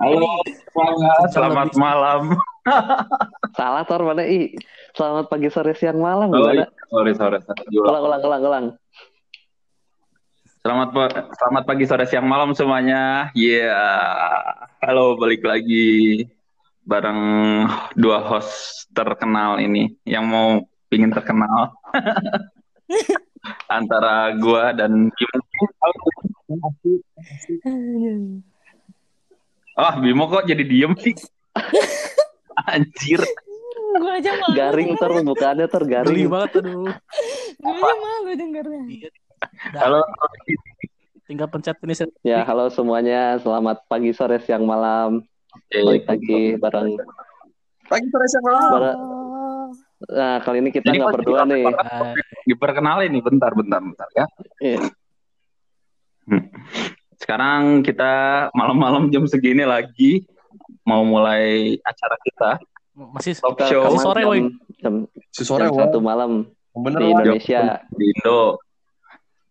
Halo selamat lebih- malam. Salah tor mana i. Selamat pagi sore siang malam Oh, iya. sorry. Diulang. Ulang ulang ulang ulang. Selamat selamat pagi, sore, siang, malam semuanya. Iya, halo balik lagi bareng dua host terkenal ini yang mau pingin terkenal antara gua dan Bimo. Oh, Bimo kok jadi diem sih? Anjir. gue aja malu Garing ter bukannya ter Geli banget aduh. gue aja malu dengernya Iya. Halo, Tinggal pencet ini. Ya halo semuanya, selamat pagi sore siang malam. Balik lagi bareng. pagi, sore, siang, malam. bareng nah kali ini kita nggak berdua nih. Ah, Diperkenalin nih, bentar, bentar, bentar ya. Iya. Sekarang kita malam-malam jam segini lagi mau mulai acara kita masih talk show rekaman sore, jam, woy. jam, Si sore jam satu malam Bener di. Indonesia. di Indo.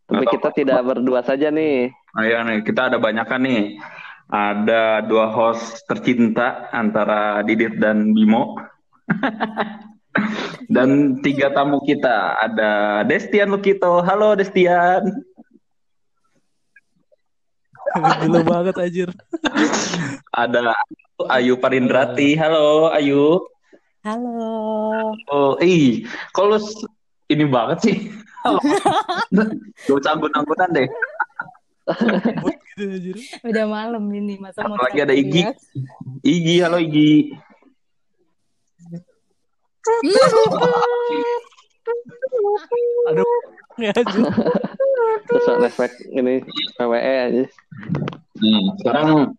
Tapi Atau- kita tidak berdua saja nih. Nah, ya nih, kita ada banyak kan nih. Ada dua host tercinta antara Didit dan Bimo. dan tiga tamu kita. Ada Destian Lukito. Halo Destian. gila banget anjir. Ada Ayu Parindrati. Halo Ayu. halo Oh, ih, kalau ini banget sih. Gak usah anggun-anggunan deh. Gitu udah malam ini masa mau Apalagi ada Igi. teriak-teriak? Igi, halo Igi. Aduh. Ya. Terus effect ini PWE aja. Nih, sekarang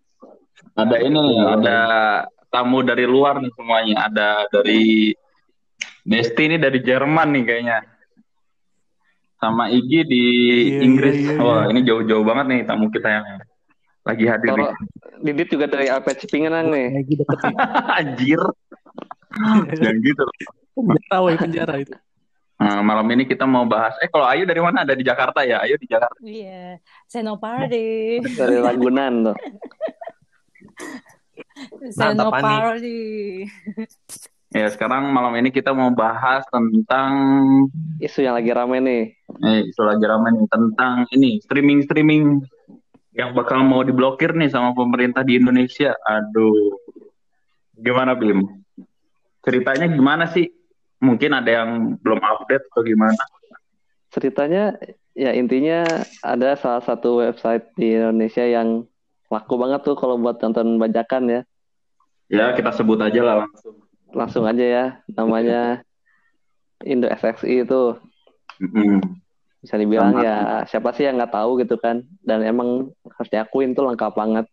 ada ini, ada tamu dari luar nih semuanya. Ada dari Desti ini dari Jerman nih kayaknya. Sama Igi di Iya, Inggris. iya, iya, Wah, ini jauh-jauh banget nih tamu kita yang lagi hadir nih. Toro Didit juga dari Alpet Cipingenan nih. Nih. Anjir. Jangan gitu. penjara woy penjara itu. Nah, malam ini kita mau bahas. Eh, kalau Ayu dari mana? Ada di Jakarta ya? Ayu di Jakarta. iya Senopati Dari Ragunan tuh. Senopati Ya, sekarang malam ini kita mau bahas tentang Isu yang lagi rame nih. eh isu lagi rame nih tentang ini streaming streaming yang bakal mau diblokir nih sama pemerintah di Indonesia. Aduh, gimana Bim? Ceritanya gimana sih? Mungkin ada yang belum update atau gimana? Ceritanya ya intinya ada salah satu website di Indonesia yang laku banget tuh kalau buat nonton bajakan ya. Ya kita sebut aja lah langsung. Langsung aja ya namanya Indo SXI itu. Bisa dibilang Sama. ya siapa sih yang nggak tahu gitu kan. Dan emang harus diakuin tuh lengkap banget.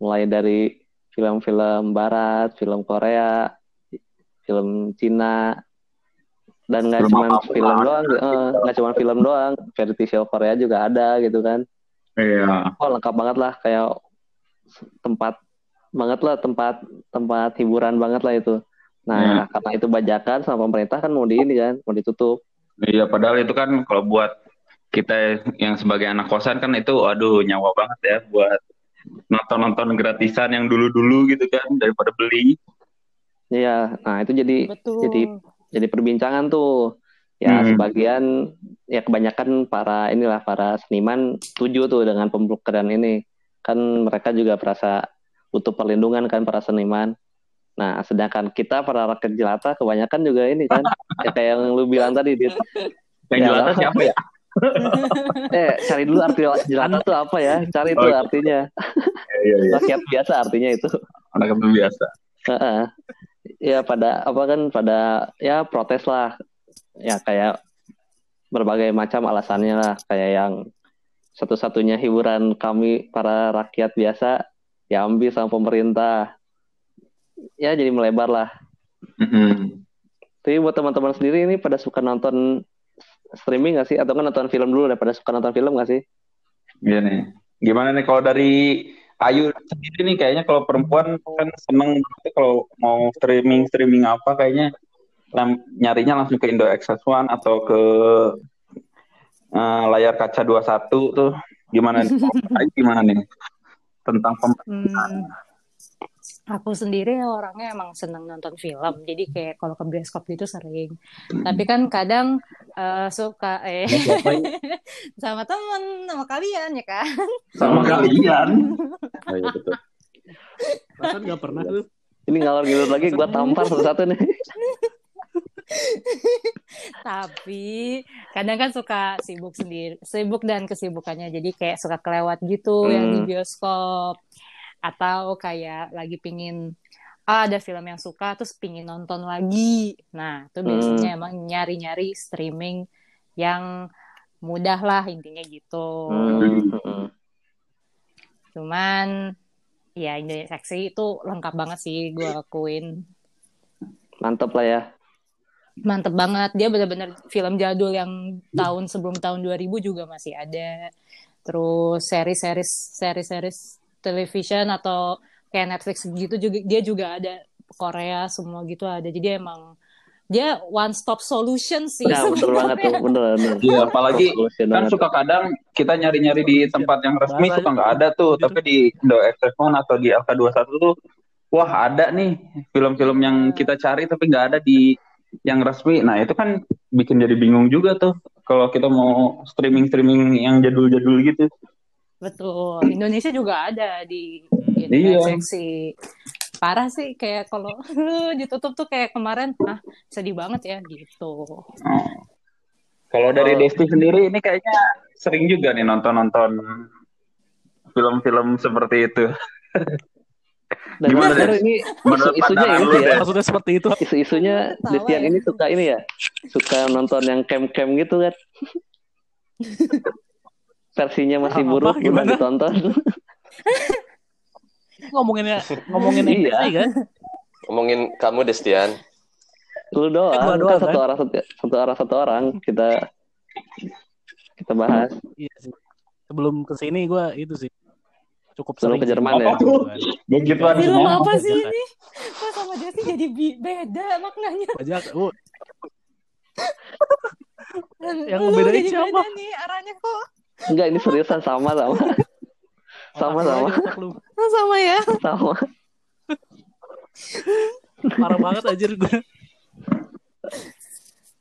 Mulai dari film-film barat, film Korea, film Cina, dan nggak Film cuma apa-apa. film doang, eh, nggak cuma film doang, variety show Korea juga ada gitu kan. Iya. Oh lengkap banget lah kayak tempat banget lah tempat tempat hiburan banget lah itu. Nah karena itu bajakan sama pemerintah kan mau di ini kan mau ditutup. Iya, padahal itu kan kalau buat kita yang sebagai anak kosan kan itu aduh nyawa banget ya buat nonton-nonton gratisan yang dulu-dulu gitu kan daripada beli. Iya, nah itu jadi betul jadi jadi perbincangan tuh. Ya Hmm. sebagian ya kebanyakan para inilah para seniman setuju tuh dengan pemblokiran ini. Kan mereka juga merasa butuh perlindungan kan para seniman. Nah, sedangkan kita para rakyat jelata kebanyakan juga ini kan ya kayak yang lu bilang tadi Dit. Yang Ya. jelata siapa ya? Eh, cari dulu arti jelata tuh apa ya? Cari itu Oh. artinya. Iya, iya. Rakyat biasa artinya itu. Anak itu biasa. Heeh. Ya pada apa kan pada ya protes lah. Ya kayak berbagai macam alasannya lah. Kayak yang satu-satunya hiburan kami para rakyat biasa diambil sama pemerintah. Ya jadi melebar lah. Mm-mm. tapi buat teman-teman sendiri ini pada suka nonton streaming gak sih? Atau kan nonton film dulu daripada suka nonton film gak sih? Iya nih. Gimana nih kalau dari Ayu sendiri nih kayaknya kalau perempuan kan seneng banget kalau mau streaming streaming apa kayaknya. Nyarinya langsung ke Indo Access One atau ke eh, layar kaca 21 tuh. Gimana Ayu gimana nih? Tentang pem- Hmm, Aku sendiri orangnya emang seneng nonton film, jadi kayak kalau ke bioskop gitu sering. Tapi kan kadang eh, suka eh sama temen, sama kalian ya kan. Sama kalian. Oh iya betul. Perasaan nggak pernah tuh. Ini ngalor gitu lagi gua tampar satu-satu nih. Tapi kadang kan suka sibuk sendiri, sibuk dan kesibukannya. Jadi kayak suka kelewat gitu yang di Hmm. bioskop. Atau kayak lagi pingin, ah, ada film yang suka, terus pingin nonton lagi. Nah, itu biasanya Hmm. emang nyari-nyari streaming yang mudah lah intinya gitu. Hmm, hmm. Cuman, ya Indonesia Seksi itu lengkap banget sih gue akuin. Mantep lah ya. Mantep banget. Dia benar-benar film jadul yang tahun sebelum tahun 2000 juga masih ada. Terus seri-series seri-series television atau kayak Netflix gitu juga dia juga ada Korea semua gitu ada. Jadi emang dia one stop solution sih Nah, betul banget tuh, bener bener. Iya, apalagi kan banget. suka kadang kita nyari-nyari di tempat yang resmi suka nggak ada tuh, tapi di Indo Phone atau di Alka 21 tuh wah ada nih film-film yang kita cari tapi nggak ada di yang resmi. Nah, itu kan bikin jadi bingung juga tuh kalau kita mau streaming-streaming yang jadul-jadul gitu. Betul. Indonesia juga ada di Iya. Indonesia Seksi. Parah sih kayak kalau ditutup tuh kayak kemarin, ah sedih banget ya gitu. Oh. Kalau dari Oh. Desti sendiri ini kayaknya sering juga nih nonton-nonton film-film seperti itu. Dan Gimana, bener Des? ini Menurut lu, ya. Des? Maksudnya seperti itu. Isu-isunya Destian ya. ini suka ini ya. Suka nonton yang camp-camp gitu kan. Versinya masih Apa, buruk udah gimana? ditonton. Ngomonginnya ngomongin Iya. Kan. Ngomongin kamu Destian. Lu doang, Eh, gua kan doang, satu kan? orang satu, satu orang satu orang kita kita bahas. Iya sih. Sebelum ke sini gue itu sih cukup Sebelum sering ke sih. Jerman ya? Gitu kan. Begituan Film apa sih ini? Kok sama Desi jadi bi- beda maknanya? Bajak, Yang ngebedain jadi siapa? beda nih arahnya kok. Enggak, ini seriusan sama sama Sama, sama. lu. Oh, sama ya. sama. Parah banget anjir gue.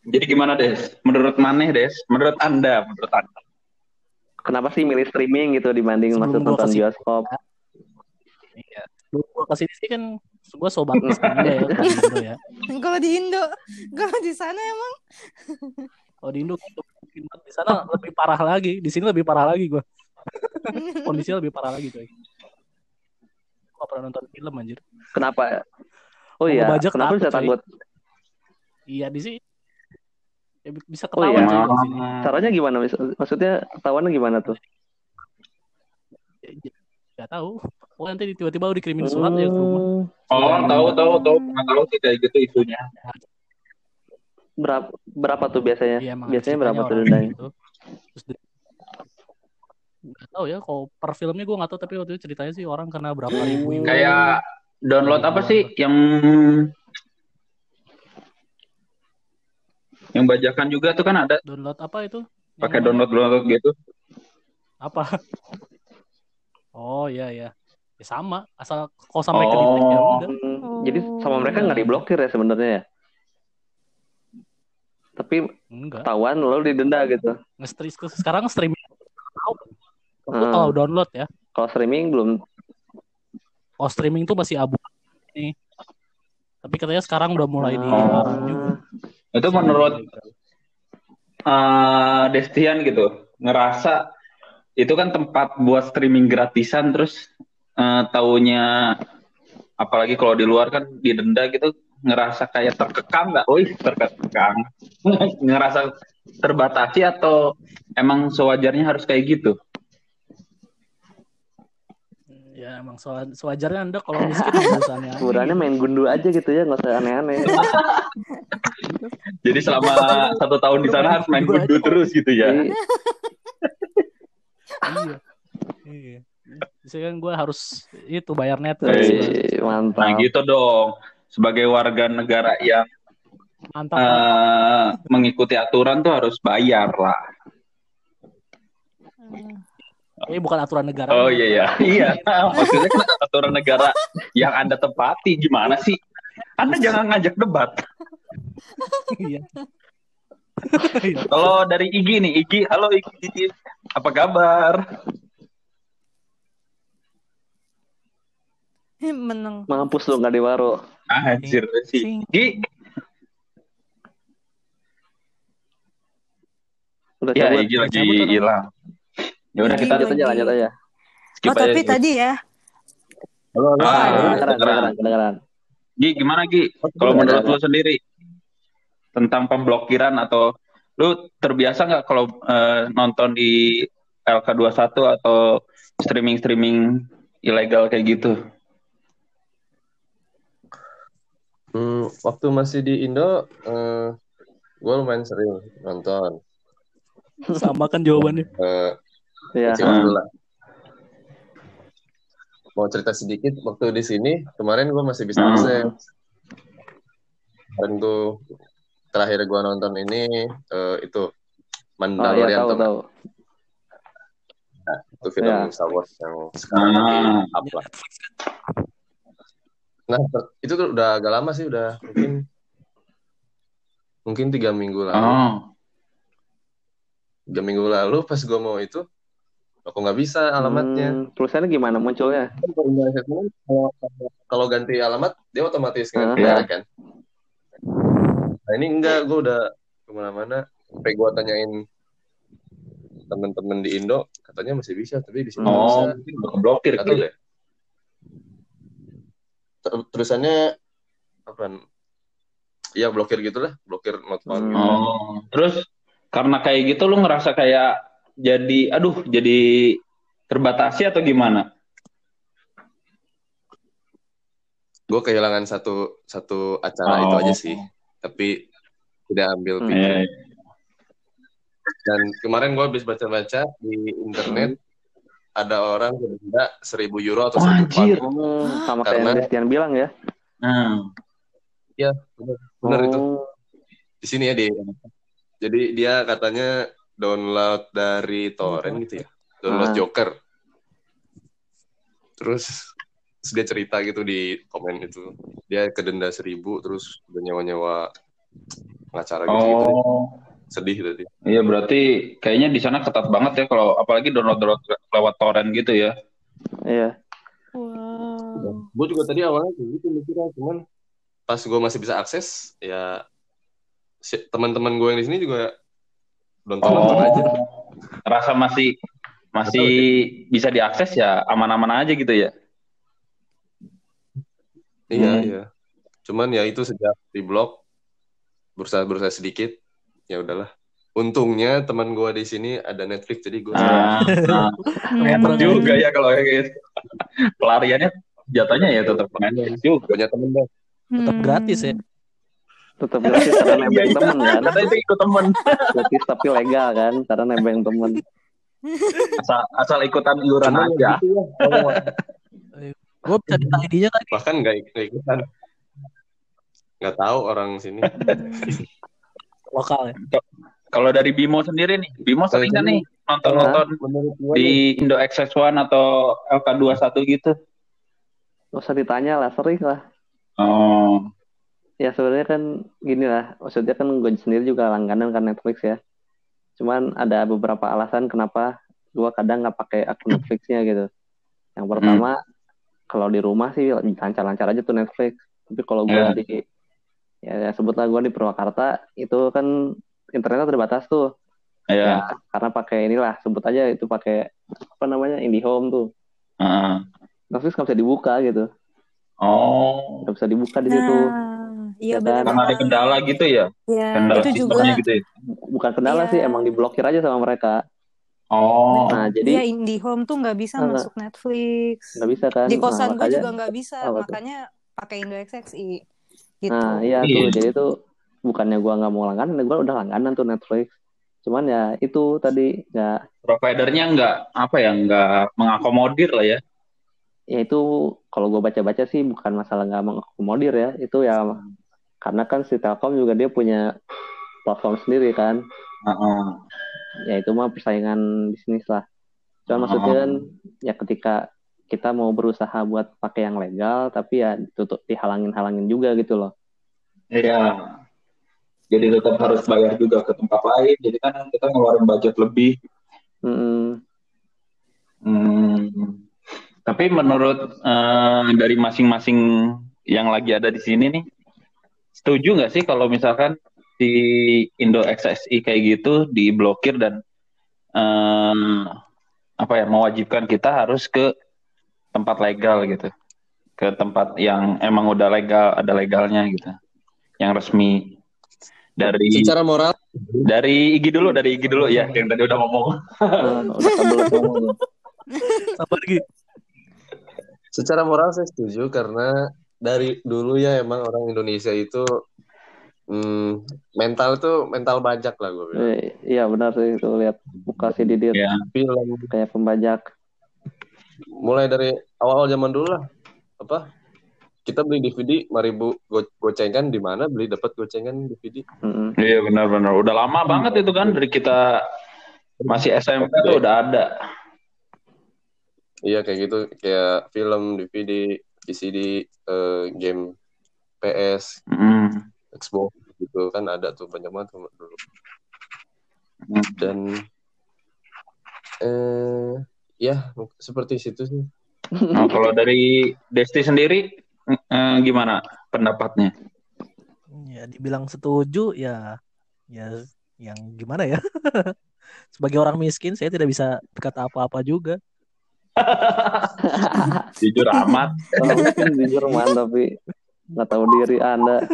Jadi gimana Des? Menurut Maneh Des? Menurut Anda? Menurut Anda? Kenapa sih milih streaming gitu dibanding Sebelum masuk nonton ke sini. bioskop? Iya. Gue ke sini sih kan gue sobat ya, ya. Kalau di Indo, kalau di sana emang Kalau di Indo gitu, di sana lebih parah lagi, di sini lebih parah lagi gue. Kondisinya lebih parah lagi coy. Gak pernah nonton film anjir. Kenapa? Oh iya, ngebajak kenapa takut, bisa takut? Iya di sini ya, bisa Oh ketahuan iya. coy di sini. Caranya gimana? Maksudnya ketahuannya gimana tuh? Ya, Gak tahu. Oh nanti tiba-tiba udah dikirimin surat ya ke rumah. Hmm, Oh, tahu tahu tahu pernah tahu sih kayak gitu isunya. Berapa berapa tuh biasanya? Iya, biasanya berapa tuh dendanya? gitu. Terus di- tahu ya kalau per filmnya gue nggak tahu tapi waktu itu ceritanya sih orang kena berapa ribu euro. Kayak download apa sih yang yang bajakan juga tuh kan ada download apa itu pakai download download gitu. apa oh iya iya ya sama asal kalau sampai ke ya Oh. udah Hmm, Jadi sama mereka nggak diblokir ya sebenarnya ya? Tapi enggak ketahuan lalu didenda gitu. nge sekarang streaming tahu Hmm. kalau download ya Kalau streaming belum. kalau streaming tuh masih abu nih tapi katanya sekarang udah mulai Oh. dilarang juga Itu menurut eh Destian gitu ngerasa itu kan tempat buat streaming gratisan terus eh, taunya apalagi kalau di luar kan didenda gitu ngerasa kayak terkekang nggak? Wih terkekang ngerasa terbatasi atau emang sewajarnya harus kayak gitu? ya emang sewa- sewajarnya anda kalau miskin urusannya Sebenarnya gitu. main gundu aja gitu ya, nggak usah aneh-aneh. Jadi selama satu tahun di sana harus main gundu terus gitu ya? Jadi, iya iya Biasanya kan gue harus itu bayar net wih, Nah mantap. gitu dong. Sebagai warga negara yang mantap eh, mengikuti aturan tuh harus bayar lah. ini bukan aturan negara Oh iya iya iya. Maksudnya kan peraturan negara yang Anda tepati. Gimana sih? Anda jangan ngajak debat. Iya. Kalau dari Igi nih, Igi, halo Igi, apa kabar? Menang. Mampus lu nggak di waro. Anjir sih. Udah ya cabut. Igi lagi hilang. Ya udah kita Lanjut aja, lanjut aja. skip Oh tapi aja. tadi ya, Halo, halo. Ah, Ah, Kedengeran, kedengeran. kedengeran. Gi, gimana Gi? Kalau menurut lu sendiri tentang pemblokiran atau lu terbiasa nggak kalau eh, nonton di LK21 atau streaming-streaming ilegal kayak gitu? Hmm, waktu masih di Indo, eh, gue lumayan sering nonton. Sama kan jawabannya. Eh, Iya. kecil dulu lah. Mau cerita sedikit, waktu di sini kemarin gue masih bisa Hmm. akses. Kemarin tuh terakhir gue nonton ini eh, itu Oh iya Mandalorian tahu tuh, tahu. itu film Iya. Star Wars yang sekarang Ah. lagi up lah. Nah itu tuh udah agak lama sih, udah mungkin mungkin tiga minggu lalu. Oh, Tiga minggu lalu pas gue mau itu, aku nggak bisa alamatnya. Hmm, tulisannya gimana munculnya? Kalau- kalau ganti alamat dia otomatis ganti daerah kan? Nah ini enggak gue udah ke mana-mana. Sampai gue tanyain temen-temen di Indo katanya masih bisa tapi di sini bisa oh, mungkin udah keblokir deh. Ter- tulisannya apa Iya blokir gitulah blokir not found Hmm. gitu. Oh, terus karena kayak gitu lu ngerasa kayak jadi, aduh, jadi terbatasi atau gimana? gue kehilangan satu satu acara Oh. itu aja sih tapi tidak ambil Hmm. video Eh, dan kemarin gue habis baca-baca di internet ada orang denda seribu euro atau Oh, seribu anjir. pound. Oh, sama kayak Karena- yang Destian bilang ya. nah, Iya, benar, benar itu. Oh, Di sini ya di. Jadi dia katanya download dari torrent gitu ya. Download Ah. Joker. Terus, terus dia cerita gitu di komen itu. Dia kedenda seribu terus udah nyewa-nyewa pengacara gitu, gitu. Sedih tadi. iya berarti kayaknya di sana ketat banget ya kalau apalagi download download lewat torrent gitu ya. iya. wow. Gue juga tadi awalnya gitu mikirnya, cuman pas gue masih bisa akses, ya teman-teman gue yang di sini juga nonton-nonton Oh, aja. rasa masih masih bisa diakses ya aman-aman aja gitu ya. Iya, Hmm. iya. Cuman ya itu sejak di blog berusaha-berusaha sedikit, ya udahlah. Untungnya teman gua di sini ada Netflix jadi gua Ah, nah, Hmm. juga ya kalau kayak gitu. Pelariannya jatuhnya ya tetap Netflix juga. punya temen deh. Tetap gratis ya. Tetap gratis karena Iya, nebeng iya. temen kan. Itu ikut temen. Gratis tapi legal kan, karena nebeng temen. Asal, asal ikutan iuran aja. gitu ya, Gue bisa minta ID-nya kan. bahkan nggak ikutan. Nggak tahu orang sini. Lokal ya. Kalau dari Bimo sendiri nih, Bimo sering nggak nih nonton-nonton nih, di Indo XX1 atau LK21 gitu? Gak usah ditanya lah, sering lah. Oh, Ya sebenarnya kan gini lah, maksudnya kan gue sendiri juga langganan kan Netflix ya. Cuman ada beberapa alasan kenapa gue kadang nggak pakai akun Netflixnya gitu. Yang pertama, kalau di rumah sih lancar-lancar aja tuh Netflix. Tapi kalau gue Ya. di, ya, ya sebutlah gue di Purwakarta, itu kan internetnya terbatas tuh. ya. Ya, karena pakai inilah, sebut aja itu pakai apa namanya IndiHome tuh. Heeh. Netflix nggak bisa dibuka gitu, Oh, nggak bisa dibuka di situ. Nah, iya Ya benar. karena ada kendala gitu ya? Ya, Kendala itu juga. gitu ya? Bukan kendala Iya. sih, emang diblokir aja sama mereka. Oh, Nah, Iya, jadi IndiHome tuh nggak bisa Nggak. masuk Netflix. nggak bisa kan? Di kosan nah, gue makanya, juga nggak bisa, tuh? makanya pakai Indo XXI. Gitu. Nah, iya tuh. Jadi tuh bukannya gua nggak mau langganan, gua udah langganan tuh Netflix. Cuman ya itu tadi nggak, providernya nggak apa ya nggak mengakomodir lah ya? ya itu kalau gua baca-baca sih bukan masalah nggak mengakomodir ya. Itu ya karena kan si Telkom juga dia punya platform sendiri kan. Heeh. Ya itu mah persaingan bisnis lah. Cuman Oh. maksudnya kan ya ketika kita mau berusaha buat pakai yang legal tapi ya tutup dihalangin-halangin juga gitu loh Iya. Jadi tetap harus bayar juga ke tempat lain. Jadi kan kita ngeluarin budget lebih. Mm-mm. Hmm. Tapi menurut eh, dari masing-masing yang lagi ada di sini nih, setuju nggak sih kalau misalkan di Indo XSI kayak gitu diblokir dan eh, apa ya mewajibkan kita harus ke tempat legal gitu, ke tempat yang emang udah legal ada legalnya gitu, yang resmi dari Secara moral, dari Igi dulu dari Igi dulu ya yang tadi udah ngomong. Udah tuh. Apa lagi? secara moral saya setuju karena dari dulu ya emang orang Indonesia itu hmm, mental itu mental bajak lah gue bilang. Eh, iya benar sih itu lihat muka si Didit Ya. Film kayak pembajak mulai dari awal zaman dulu lah apa kita beli DVD 5000 go gocengan di mana beli dapat gocengan DVD Mm-mm. Iya benar-benar. Udah lama banget itu kan dari kita masih SMP tuh udah ada. iya kayak gitu kayak film DVD VCD eh, game PS Mm. Xbox gitu kan ada tuh banyak banget dulu Hmm. dan eh ya seperti situ sih Nah, kalau dari Desti sendiri eh, gimana pendapatnya? Ya dibilang setuju ya ya yang gimana ya? Sebagai orang miskin saya tidak bisa berkata apa-apa juga. Jujur amat. Jujur man tapi nggak tahu diri anda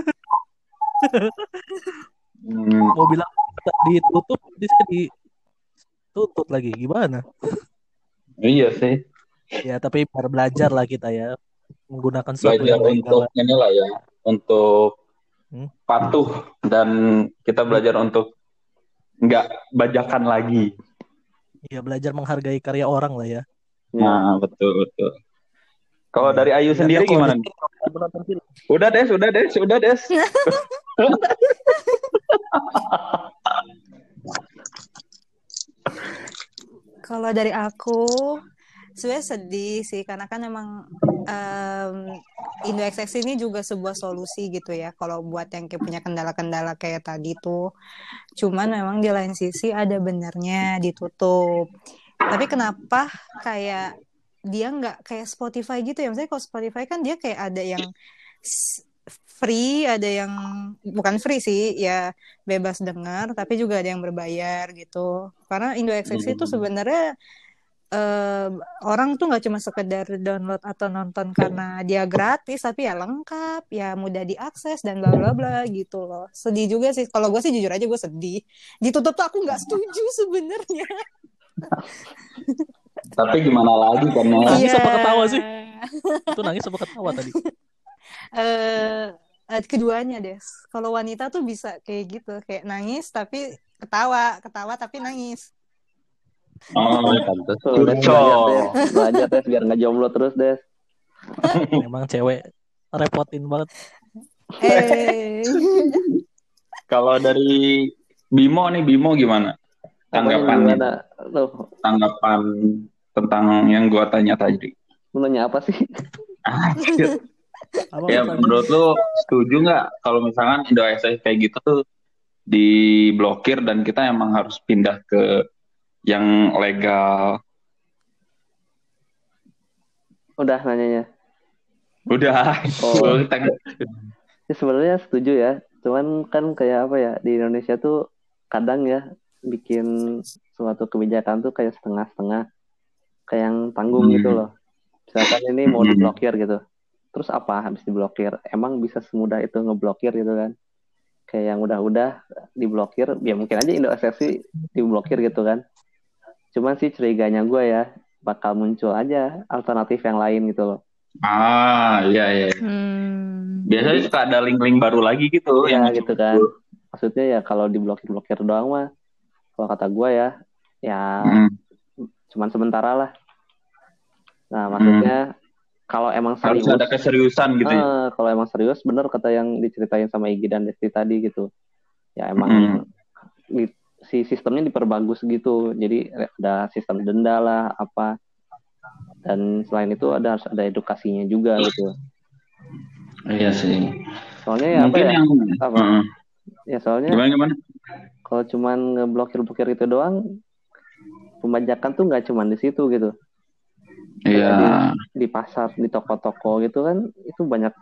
Hmm, Mau bilang ditutup bisa ditutup lagi gimana? Iya sih. Ya tapi biar belajar lah kita ya menggunakan sesuatu Belajar yang untuk inilah ya, untuk Hmm? patuh dan kita belajar untuk nggak bajakan lagi. Ya belajar menghargai karya orang lah ya. Nah, betul betul. Kalau Iya. dari Ayu Ya, sendiri gimana? Udah des, udah des, udah des. Kalau dari aku sebenarnya sedih sih karena kan emang em, Indo XX ini juga sebuah solusi gitu ya kalau buat yang kayak punya kendala-kendala kayak tadi tuh. Cuman memang di lain sisi ada benernya ditutup. Tapi kenapa kayak dia nggak kayak Spotify gitu ya? Misalnya kalau Spotify kan dia kayak ada yang free, ada yang bukan free sih, ya bebas dengar, tapi juga ada yang berbayar gitu. Karena Indo XX itu sebenarnya eh, orang tuh nggak cuma sekedar download atau nonton karena dia gratis, tapi ya lengkap, ya mudah diakses dan bla bla bla gitu loh. Sedih juga sih. Kalau gue sih jujur aja gue sedih. Ditutup tuh aku nggak setuju sebenarnya. Tapi gimana lagi kan ya? Nangis apa ketawa sih? Itu nangis apa ketawa tadi? eh eh, keduanya deh. Kalau wanita tuh bisa kayak gitu, kayak nangis tapi ketawa, ketawa tapi nangis. Oh, des Curcol. belajar des belajar biar nggak jomblo terus des Memang cewek repotin banget. Eh, kalau dari Bimo nih Bimo gimana? Tanggapannya, tuh tanggapan tentang yang gua tanya tadi. lu nanya apa sih Anjir. Apa Ya menurut lu setuju nggak kalau misalkan Indo SS kayak gitu tuh diblokir dan kita emang harus pindah ke yang legal? udah nanyanya Udah, Oh. Ya, sebenarnya setuju ya. Cuman kan kayak apa ya di Indonesia tuh kadang ya bikin suatu kebijakan tuh kayak setengah-setengah, kayak yang tanggung Hmm. gitu loh. Misalkan ini mau Hmm. diblokir gitu. Terus apa habis diblokir? Emang bisa semudah itu ngeblokir gitu kan? Kayak yang udah-udah diblokir, ya mungkin aja Indo SFC diblokir gitu kan. Cuman sih curiganya gue ya bakal muncul aja alternatif yang lain gitu loh. Ah, iya iya. hmm. Biasanya suka ada link-link baru lagi gitu ya yang gitu kan maksudnya ya kalau diblokir-blokir doang mah kalau kata gue ya ya Hmm. cuman sementara lah nah maksudnya kalau emang harus serius ada keseriusan gitu ya. eh, kalau emang serius bener kata yang diceritain sama Igi dan Desti tadi gitu ya emang Hmm. di- si sistemnya diperbagus gitu jadi ada sistem denda lah apa dan selain itu ada harus ada edukasinya juga gitu Iya sih. soalnya ya apa Mungkin ya yang apa? Heeh. ya soalnya gimana gimana? kalau cuman ngeblokir-blokir itu doang pembajakan tuh nggak cuman di situ gitu Iya. di pasar di toko-toko gitu kan itu banyak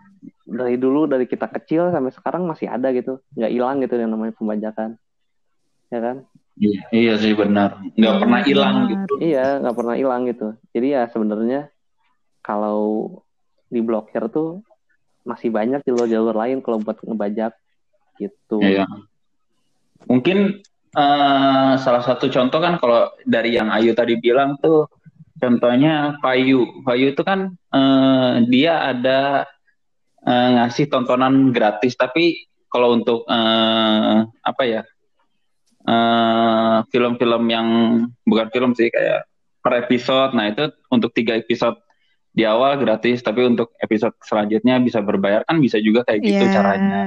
dari dulu dari kita kecil sampai sekarang masih ada gitu nggak hilang gitu yang namanya pembajakan ya kan Iya, iya sih benar. Nggak pernah hilang gitu. iya nggak pernah hilang gitu jadi ya sebenarnya kalau diblokir tuh masih banyak jalur-jalur lain kalau buat ngebajak gitu Iya. Mungkin eh, salah satu contoh kan kalau dari yang Ayu tadi bilang tuh contohnya Payu. Payu itu kan eh, dia ada eh, ngasih tontonan gratis tapi kalau untuk eh, apa ya eh, film-film yang bukan film sih kayak per episode. Nah itu untuk tiga episode di awal gratis tapi untuk episode selanjutnya bisa berbayar kan bisa juga kayak gitu Iya. caranya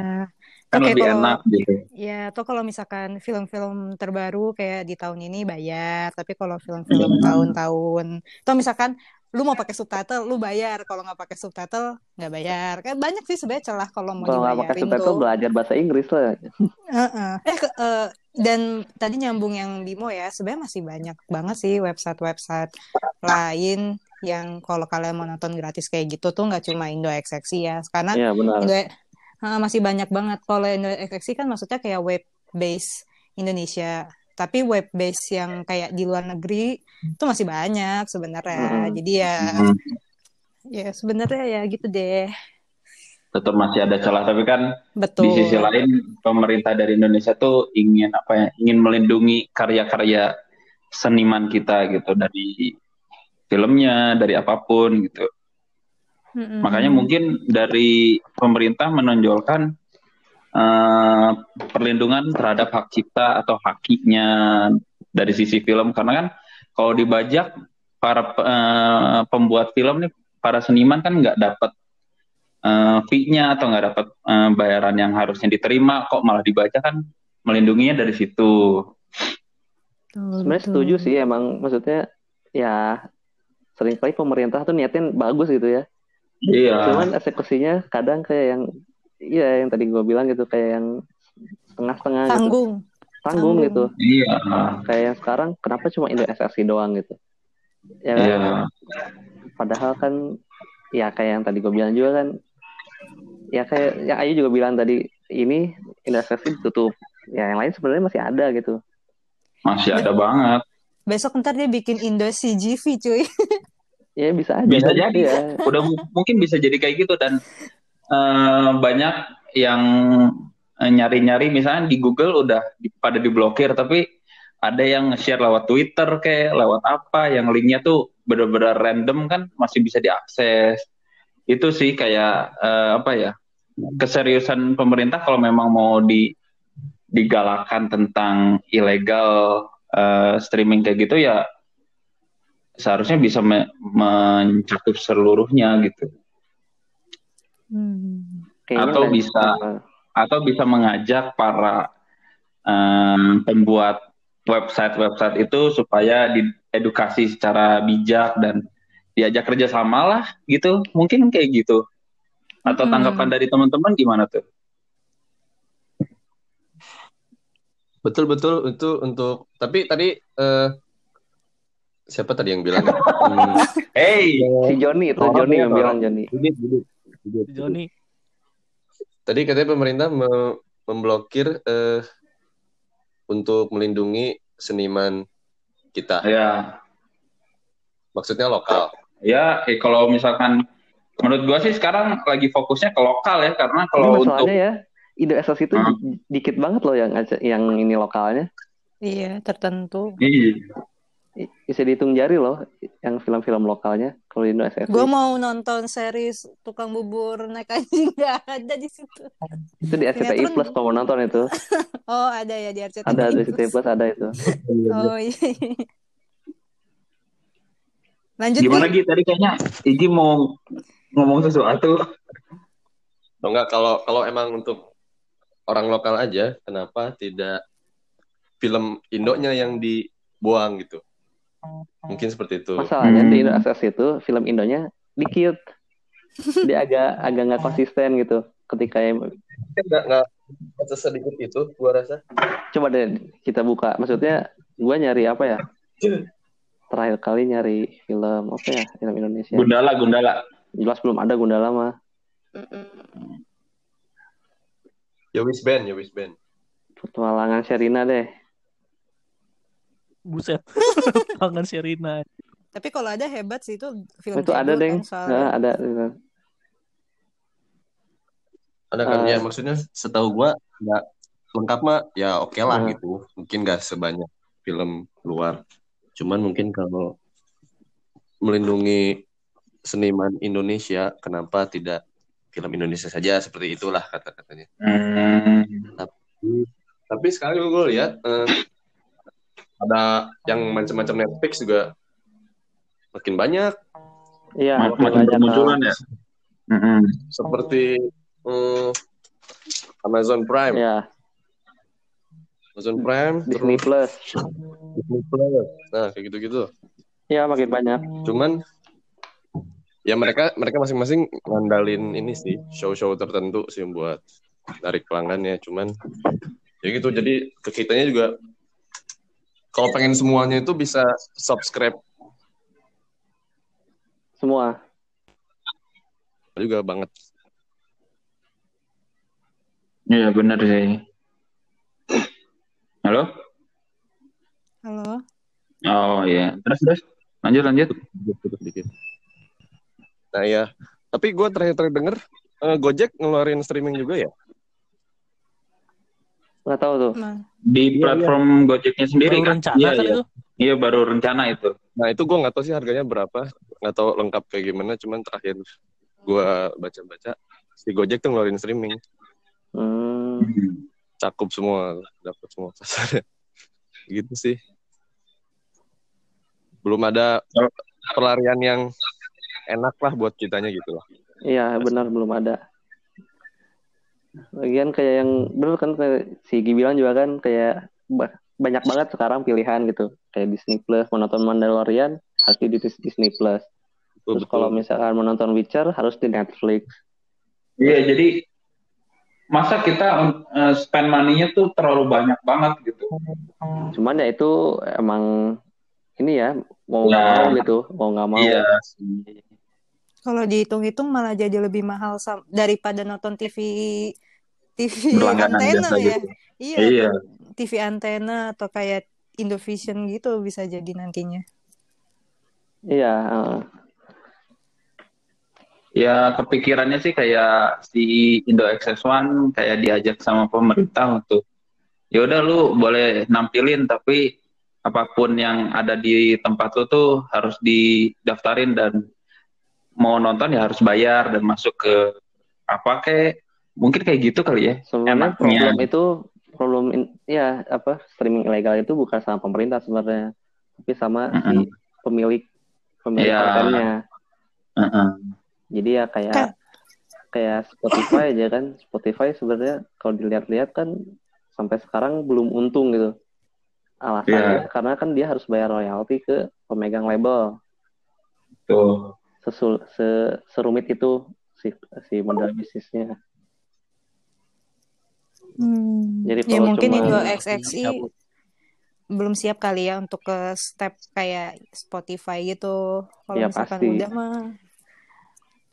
kan Oke, lebih kalau- enak gitu. Ya, atau kalau misalkan film-film terbaru kayak di tahun ini bayar, tapi kalau film-film Iya. tahun-tahun, atau misalkan lu mau pakai subtitle, lu bayar. Kalau nggak pakai subtitle, nggak bayar. Kan banyak sih sebenarnya celah kalau mau kalau nggak pakai subtitle tuh. belajar bahasa Inggris lah Heeh. Eh, ke- eh, dan tadi nyambung yang Bimo ya, sebenarnya masih banyak banget sih website-website lain yang kalau kalian mau nonton gratis kayak gitu tuh nggak cuma Indo XXI ya, karena iya benar Indo masih banyak banget. Kalau Indo XXI kan maksudnya kayak web base Indonesia, tapi web base yang kayak di luar negeri itu masih banyak sebenarnya. Mm-mm. Jadi ya, Hmm, ya sebenarnya ya gitu deh. tetap masih ada celah tapi kan Betul. di sisi lain pemerintah dari Indonesia tuh ingin apa ya ingin melindungi karya-karya seniman kita gitu dari filmnya dari apa pun gitu Mm-mm. makanya mungkin dari pemerintah menonjolkan eh, perlindungan terhadap hak cipta atau haknya dari sisi film. Karena kan kalau dibajak para eh, pembuat film nih para seniman kan nggak dapat eh, fee-nya atau nggak dapat eh, bayaran yang harusnya diterima. Kok malah dibaca kan melindunginya dari situ. Betul, sebenarnya setuju sih emang maksudnya ya sering kali pemerintah tuh niatin bagus gitu ya iya. Cuman eksekusinya kadang kayak yang iya yang tadi gue bilang gitu kayak yang setengah-setengah gitu. Tanggung. tanggung Tanggung. gitu. Iya. Kayak yang sekarang kenapa cuma Indo SSI doang gitu? Ya kan? Iya. Padahal kan ya kayak yang tadi gue bilang juga kan ya kayak yang Ayu juga bilang tadi ini Indo SSI ditutup. Ya yang lain sebenarnya masih ada gitu. Masih ada banget. Besok ntar dia bikin Indo CGV cuy. ya bisa aja Bisa kan? jadi. Iya. udah mu- mungkin bisa jadi kayak gitu dan eh, banyak yang eh, nyari-nyari misalnya di Google udah di- pada diblokir tapi ada yang nge-share lewat Twitter kayak lewat apa yang linknya tuh benar-benar random kan masih bisa diakses itu sih kayak eh, apa ya keseriusan pemerintah kalau memang mau di digalakan tentang ilegal eh, streaming kayak gitu ya seharusnya bisa me- mencakup seluruhnya gitu. Hmm. Atau bisa atau bisa mengajak para em, pembuat website-website itu supaya diedukasi secara bijak dan diajak kerjasama lah gitu. Mungkin kayak gitu. Atau Mm-mm. tanggapan dari teman-teman gimana tuh? Betul betul. Itu untuk tapi tadi eh, siapa tadi yang bilang? Hmm, hey si Joni itu Oh, Joni yang bilang Joni. Joni. Tadi katanya pemerintah me- memblokir eh, untuk melindungi seniman kita. ya Maksudnya lokal. ya eh, kalau misalkan menurut gua sih sekarang lagi fokusnya ke lokal ya karena Ini kalau untuk ya Indo SSI itu Hmm. di- dikit banget loh yang yang ini lokalnya Iya, tertentu. Iya. Bisa dihitung jari loh yang film-film lokalnya kalau di Indo SSI Gue mau nonton series tukang bubur naik anjing nggak ada di situ. itu di RCTI Sinetron. Plus kalau mau nonton itu Oh ada ya di RCTI. ada di RCTI Plus ada itu Oh iya. Lanjut Gimana Gi. Gi? Tadi kayaknya Igi mau ngomong sesuatu. Oh, enggak kalau kalau emang untuk orang lokal aja, kenapa tidak film Indonya yang dibuang gitu? Mungkin seperti itu. Masalahnya Hmm. di Indo Access itu film Indonya dikit. Dia agak agak nggak konsisten gitu. Ketika yang Nggak, nggak sedikit itu, gua rasa. coba deh kita buka. Maksudnya gua nyari apa ya? Terakhir kali nyari film apa ya? Film Indonesia. Gundala, Gundala. Jelas belum ada Gundala mah. Ya wis band, ya wis band. Petualangan Sherina deh. Buset. Tangan Sherina. Tapi kalau ada hebat sih itu film itu ada deh. kan soalnya. Nah, ada. Ada kan Eh. ya maksudnya setahu gua nggak lengkap mah ya oke lah Hmm. gitu. Mungkin nggak sebanyak film luar. Cuman mungkin kalau melindungi seniman Indonesia, kenapa tidak film Indonesia saja seperti itulah kata-katanya. Hmm. Tapi sekarang gue lihat eh, ada yang macam-macam Netflix juga makin banyak Iya, Makin bermunculan ya. Mm-mm. seperti eh, Amazon Prime, Ya, Amazon Prime, Disney terus Plus. Disney Plus. Nah, kayak gitu-gitu. Ya, makin banyak. Cuman ya mereka mereka masing-masing ngandalin ini sih show-show tertentu sih buat tarik pelanggan ya. Cuman ya gitu. Jadi ke kitanya juga kalau pengen semuanya itu bisa subscribe Semua. juga banget. Iya benar sih. Halo? Halo. Oh iya. Terus terus. Lanjut lanjut. Putus dikit. Nah ya, tapi gue terakhir-terakhir denger eh, Gojek ngeluarin streaming juga ya. Nggak tahu tuh. Nah, Di Iya, platform Gojeknya sendiri Baru kan? rencana Iya, kan iya. itu? Iya baru rencana itu. Nah itu gue nggak tahu sih harganya berapa, nggak tahu lengkap kayak gimana. Cuman terakhir gue baca-baca si Gojek tuh ngeluarin streaming, Hmm. cakup semua, dapat semua pasarnya. gitu sih. Belum ada Oh. pelarian yang enak lah buat kitanya gitu lah. Iya, benar belum ada. Lagian kayak yang bener kan si Gi bilang juga kan kayak ba- banyak banget sekarang pilihan gitu. Kayak Disney Plus mau nonton Mandalorian harus di Dis- Disney Plus. Betul, Terus kalau misalkan mau nonton Witcher harus di Netflix. Iya jadi masa kita uh, spend money-nya tuh terlalu banyak banget gitu. Cuman ya itu emang ini ya mau nggak Ya. mau gitu, mau nggak mau. Iya. Kalau dihitung-hitung malah jadi lebih mahal sam- daripada nonton TV TV Berlangganan antena biasa ya. gitu. Iya. Iya. TV antena atau kayak Indovision gitu bisa jadi nantinya. Iya, heeh. Ya kepikirannya sih kayak si Indo Access One kayak diajak sama pemerintah untuk ya udah lu boleh nampilin tapi apa pun yang ada di tempat lu tuh harus didaftarin dan mau nonton ya harus bayar dan masuk ke apa kayak mungkin kayak gitu kali ya. Sebenarnya Enaknya. problem itu problem in- ya apa streaming ilegal itu bukan sama pemerintah sebenarnya, tapi sama si Mm-mm. pemilik pemilik Iya. kontennya. Heeh. Jadi ya kayak Kan- kayak Spotify aja kan. Spotify sebenarnya kalau dilihat-lihat kan sampai sekarang belum untung gitu. Alasannya karena kan dia harus bayar royalti ke pemegang label. Tuh. Sesul, se, serumit itu si si modal bisnisnya. Hmm. Jadi ya mungkin Indo XXI belum siap kali ya untuk ke step kayak Spotify gitu. Kalau Ya, misalkan pasti. udah mah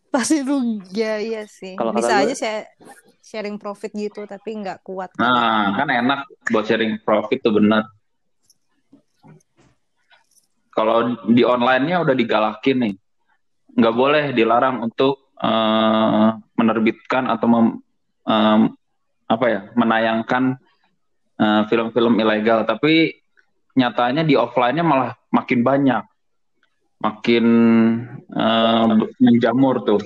pasti rugi ya iya sih. Kalau Bisa aja gue- saya sharing profit gitu tapi nggak kuat. Nah, kan enak buat sharing profit tuh bener. Kalau di online-nya udah digalakin nih, nggak boleh dilarang untuk eh, menerbitkan atau mem- em, apa ya, menayangkan eh, film-film ilegal. Tapi nyatanya di offline-nya malah makin banyak, makin eh, menjamur tuh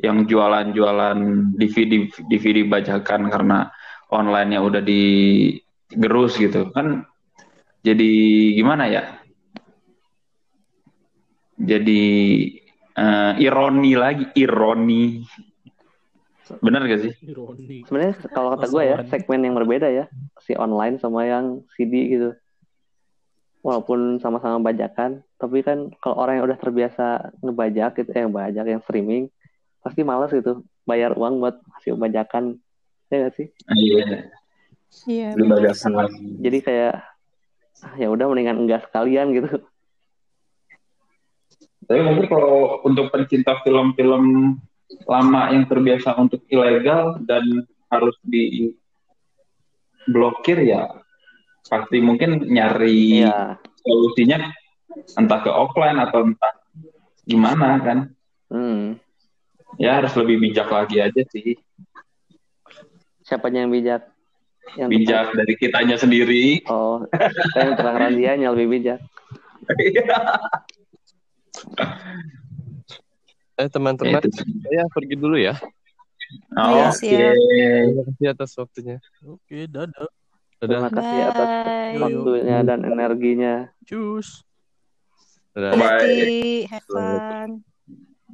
yang jualan-jualan DVD DVD bajakan karena online-nya udah digerus gitu. Kan jadi gimana ya? Jadi eh, ironi lagi ironi bener gak sih Ironi. Sebenarnya kalau kata gue ya segmen yang berbeda ya si online sama yang CD gitu. walaupun sama-sama bajakan tapi kan kalau orang yang udah terbiasa ngebajak gitu eh bajak yang streaming pasti males gitu bayar uang buat hasil bajakan ya gak sih Iya, Iya, benar bajakan sih. lagi. jadi kayak ah, ya udah mendingan enggak sekalian gitu Tapi mungkin kalau untuk pencinta film-film lama yang terbiasa untuk ilegal dan harus di blokir ya pasti mungkin nyari iya solusinya entah ke offline atau entah gimana kan. hmm. Ya harus lebih bijak lagi aja sih. siapanya yang bijak yang Bijak dari kitanya sendiri. oh saya yang terang lebih bijak Eh teman-teman, sih. saya pergi dulu ya. Oh, iya, Oke. siap. Terima kasih atas waktunya. Oke, dadah. Dadah. terima kasih atas Bye. waktunya dan energinya Cus. Dadah. Bye. Have fun.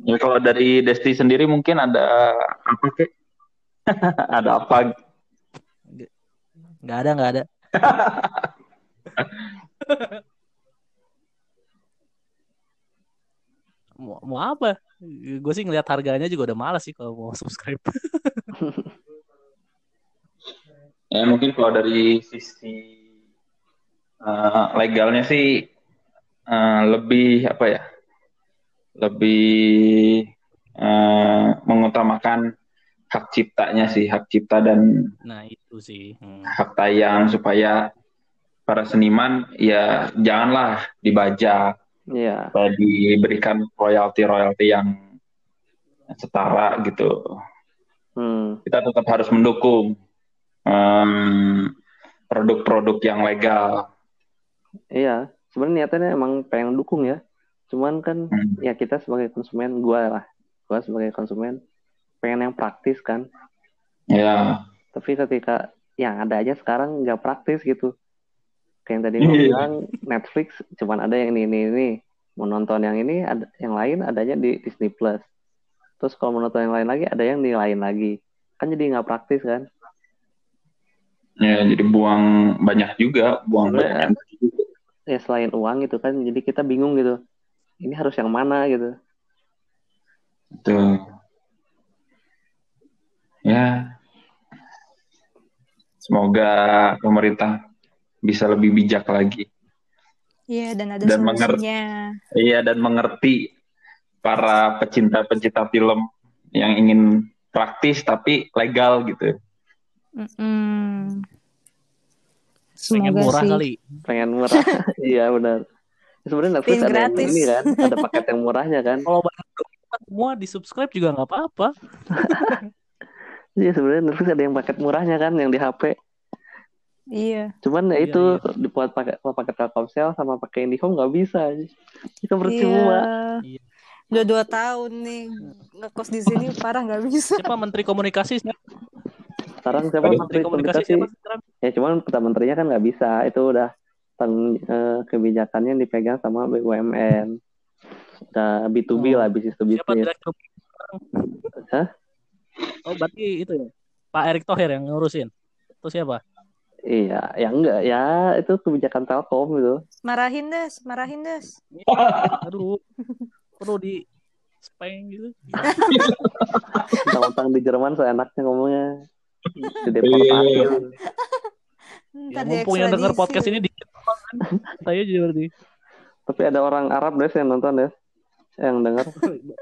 Ya kalau dari Desti sendiri mungkin ada apa kek? ada apa? Nggak ada, nggak ada. mau, mau apa? Gue sih ngeliat harganya juga udah malas sih kalau mau subscribe. Ya mungkin kalau dari sisi eh, legalnya sih eh, lebih apa ya? Lebih eh, mengutamakan hak ciptanya sih, hak cipta dan Nah itu sih. Hmm. hak tayang supaya para seniman ya janganlah dibajak, Iya, supaya diberikan royalti-royalti yang setara gitu. hmm. Kita tetap harus mendukung em, produk-produk yang legal. Iya, sebenarnya niatannya emang pengen dukung ya. Cuman kan Hmm. ya kita sebagai konsumen, gua lah, gua sebagai konsumen pengen yang praktis kan. Ya, Tapi ketika yang ada aja sekarang nggak praktis gitu. Kayak yang tadi gue Iya. bilang Netflix cuman ada yang ini ini ini. Mau nonton yang ini ada yang lain adanya di Disney Plus. Terus kalau mau nonton yang lain lagi ada yang di lain lagi. Kan jadi nggak praktis kan. ya jadi buang banyak juga, buang Sebenarnya- banyak juga. Ya selain uang gitu kan jadi kita bingung gitu. Ini harus yang mana gitu. Betul. Ya, semoga pemerintah bisa lebih bijak lagi. Iya, dan ada Dan mengerti. solusinya. Iya dan mengerti para pecinta-pecinta film yang ingin praktis tapi legal gitu. Mm-mm. Pengen Semoga murah sih. kali. pengen murah iya benar sebenarnya Netflix Pengen ada yang ini kan ada paket yang murahnya kan Kalau banyak semua di subscribe juga nggak apa-apa. iya sebenarnya Netflix ada yang paket murahnya kan yang di HP Iya. cuman ya Iya, itu dibuat pakai paket Telkomsel sama pakai IndiHome nggak bisa itu percuma Iya. Iya. Udah dua tahun nih ngekos di sini parah nggak bisa. Siapa Menteri Komunikasi? Siapa sekarang siapa menteri Menteri Komunikasi komunikasi siapa sekarang? ya cuman kata menterinya kan nggak bisa itu udah tang- eh, kebijakannya dipegang sama BUMN udah B2B Oh. lah bisnis to Siapa bisnis direktur? Hah? Oh berarti itu ya Pak Erick Thohir yang ngurusin. Itu siapa? Iya ya enggak ya itu kebijakan Telkom gitu Marahin des, marahin des. Aduh, perlu di speng gitu. Tentang di Jerman seenaknya ngomongnya. Dideportasi. Iya. Ya, Ntar mumpung yang denger podcast ini dikit kan. Saya juga berarti. Tapi ada orang Arab deh yang nonton deh. Yang denger.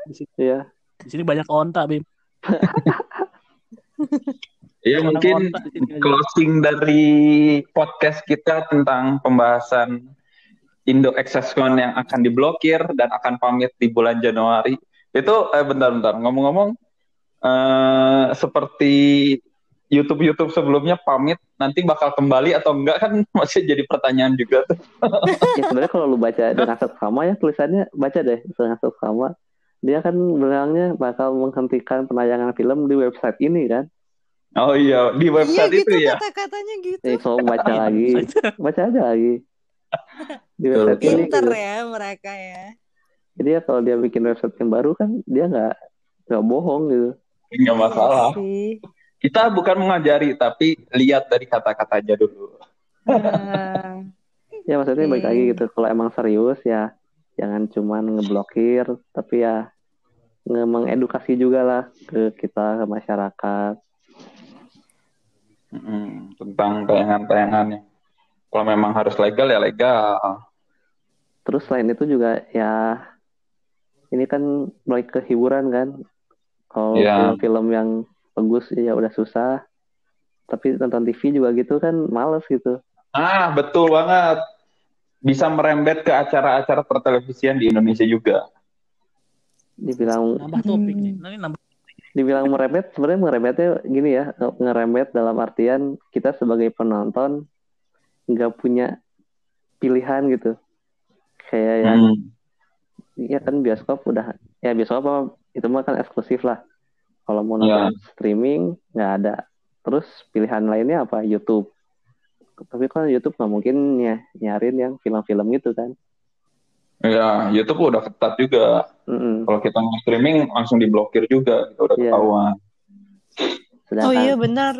Di sini, Iya. di sini banyak onta, Bim. Ya mungkin closing dari podcast kita tentang pembahasan Indo Accesscon yang akan diblokir dan akan pamit di bulan Januari. Itu eh, bentar-bentar ngomong-ngomong eh, seperti YouTube YouTube sebelumnya pamit nanti bakal kembali atau enggak kan masih jadi pertanyaan juga tuh. Ya sebenarnya kalau lu baca dengan seksama ya tulisannya baca deh dengan seksama. Dia kan bilangnya bakal menghentikan penayangan film di website ini kan. Oh iya di Iya website gitu itu ya. kata-katanya gitu. Jadi kalau baca lagi, baca aja lagi. Di website ini. Pinter gitu. ya mereka ya. Jadi ya kalau dia bikin website yang baru kan dia nggak nggak bohong gitu. Nggak masalah. Iya sih. Kita bukan mengajari tapi lihat dari kata-katanya dulu. Nah, ya maksudnya balik lagi Hmm. gitu kalau emang serius ya jangan cuman ngeblokir tapi ya nge mengedukasi juga lah ke kita ke masyarakat Mm, tentang tayangan-tayangannya. Kalau memang harus legal ya legal. terus selain itu juga ya ini kan balik ke hiburan kan kalau Iya. film-film yang bagus ya udah susah tapi nonton TV juga gitu kan males gitu Ah, betul banget. Bisa merembet ke acara-acara pertelevisian di Indonesia juga. dibilang Nambah topik nih. Nah, ini nambah dibilang merembet sebenarnya merembetnya gini ya ngerembet dalam artian kita sebagai penonton nggak punya pilihan gitu. Kayak yang Hmm. ya kan bioskop udah ya bioskop apa itu mah kan eksklusif lah. Kalau mau nonton streaming nggak ada. Terus pilihan lainnya apa? YouTube. Tapi kan YouTube nggak mungkin ya nyarin yang film-film gitu kan Ya, YouTube udah ketat juga. Mm-mm. Kalau kita mau streaming langsung diblokir juga, gitu udah Iya. ketahuan. sedangkan Oh iya benar.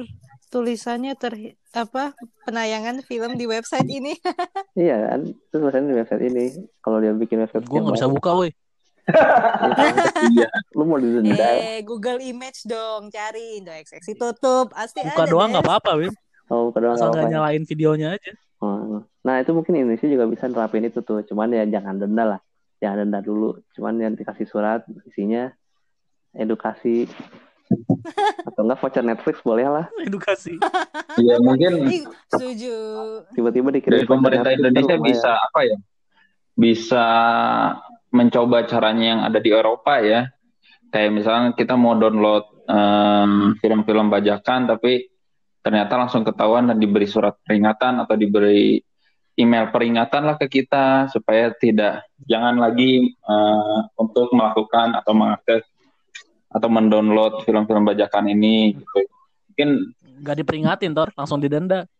Tulisannya ter apa penayangan film di website ini. iya kan itu tulisannya di website ini kalau dia bikin website gue nggak bisa buka, woi. Iya. lu mau didenda eh Google Image dong cari Indo XX tutup pasti Buka ada. doang nggak apa-apa, Win. oh Asal nggak nggak apa-apa ya. nyalain videonya aja. Oh, Nah itu mungkin Indonesia juga bisa nerapin itu tuh, cuman ya jangan denda lah, jangan denda dulu, cuman yang dikasih surat isinya edukasi atau enggak voucher Netflix boleh lah, Edukasi. Iya, mungkin setuju. tiba-tiba dikirim dari pemerintah Netflix Indonesia bisa apa ya? Bisa mencoba caranya yang ada di Eropa ya. Kayak misalnya kita mau download em, film-film bajakan tapi ternyata langsung ketahuan dan diberi surat peringatan atau diberi email peringatan lah ke kita supaya tidak jangan lagi eh, untuk melakukan atau mengakses atau mendownload film-film bajakan ini gitu. Mungkin Nggak diperingatin, Tor. Langsung didenda.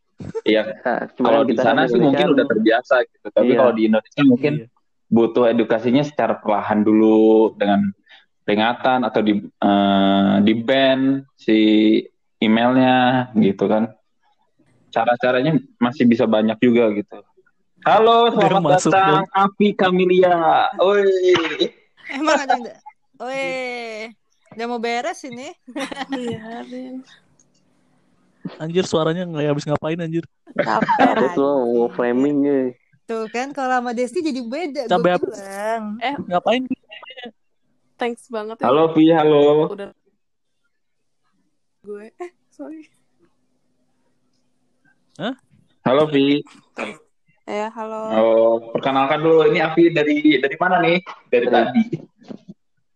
ya Nah, cuma kalau di sana sih mungkin udah terbiasa gitu. Tapi Iya. kalau di Indonesia mungkin Iya. butuh edukasinya secara perlahan dulu dengan peringatan atau di eh, di ban si emailnya gitu kan. Cara-caranya masih bisa banyak juga gitu. Halo, Udah selamat masuk datang Api Kamilia. Oi. Emang ada yang Weh, udah mau beres ini. Iya, Rin. Anjir, suaranya nggak habis ngapain, anjir. Capek. Lo framing ya. Tuh kan kalau sama Desti jadi beda. Apa? bilang. Ngapain? Thanks banget ya. Halo Vi, halo. Udah gue. Eh, sorry. Halo Vi. Eh, halo. Oh, perkenalkan dulu ini Api dari dari mana nih? Dari tadi.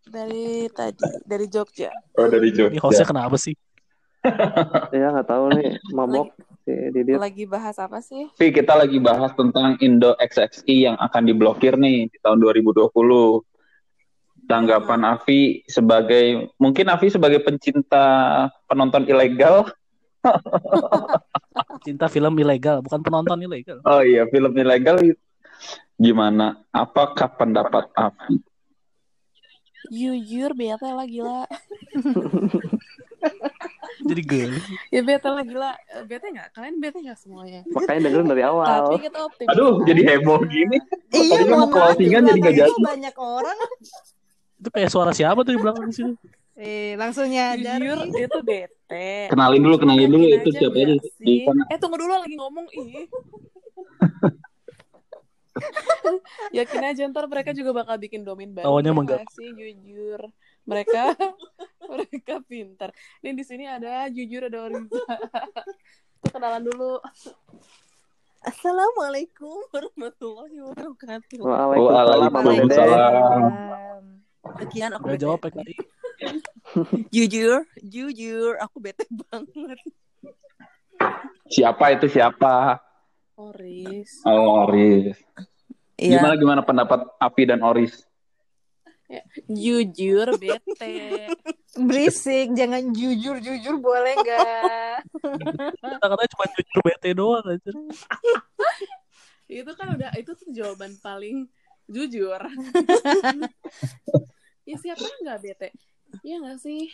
Dari tadi, dari Jogja. Oh, dari Ini hostnya Jogja. kenapa sih? Ya nggak tahu nih, mabok si Didit. Lagi bahas apa sih? Vi, kita lagi bahas tentang Indo XXI yang akan diblokir nih di tahun 2020. Tanggapan Avi sebagai mungkin Avi sebagai pencinta penonton ilegal. Cinta film ilegal, bukan penonton ilegal. Oh iya, film ilegal gimana? Apakah pendapat Avi? Jujur bete lah gila. Jadi geli. Ya bete lah gila. Bete nggak? Kalian bete nggak semuanya? Makanya dengerin dari Tapi awal. kita optimis. Aduh, jadi heboh gini. Iya, mau closingan di jadi nggak belakang jadi. banyak orang. Itu kayak suara siapa tuh di belakang sini? Eh, langsung nyadar. Jujur nih. itu bete. Kenalin dulu, kenalin dulu itu siapa aja. Eh tunggu dulu lagi ngomong ih. Yakin aja ntar mereka juga bakal bikin domain baru. Tawanya Ya menggap. nggak sih jujur. Mereka mereka pintar. Ini di sini ada jujur ada Oriza. Tuh kenalan dulu. Assalamualaikum warahmatullahi wabarakatuh. Waalaikumsalam, Dede. Waalaikumsalam. Sekian aku Udah bete. jawab PKI. Jujur, jujur aku bete banget. Siapa itu siapa? Oris. Oh, Oris. Iya. Gimana gimana pendapat Api dan Oris? Jujur bete. Berisik, jangan jujur-jujur boleh nggak? Kata-katanya cuma jujur bete doang aja. itu kan udah itu tuh jawaban paling jujur ya siapa yang nggak bete? Iya nggak sih?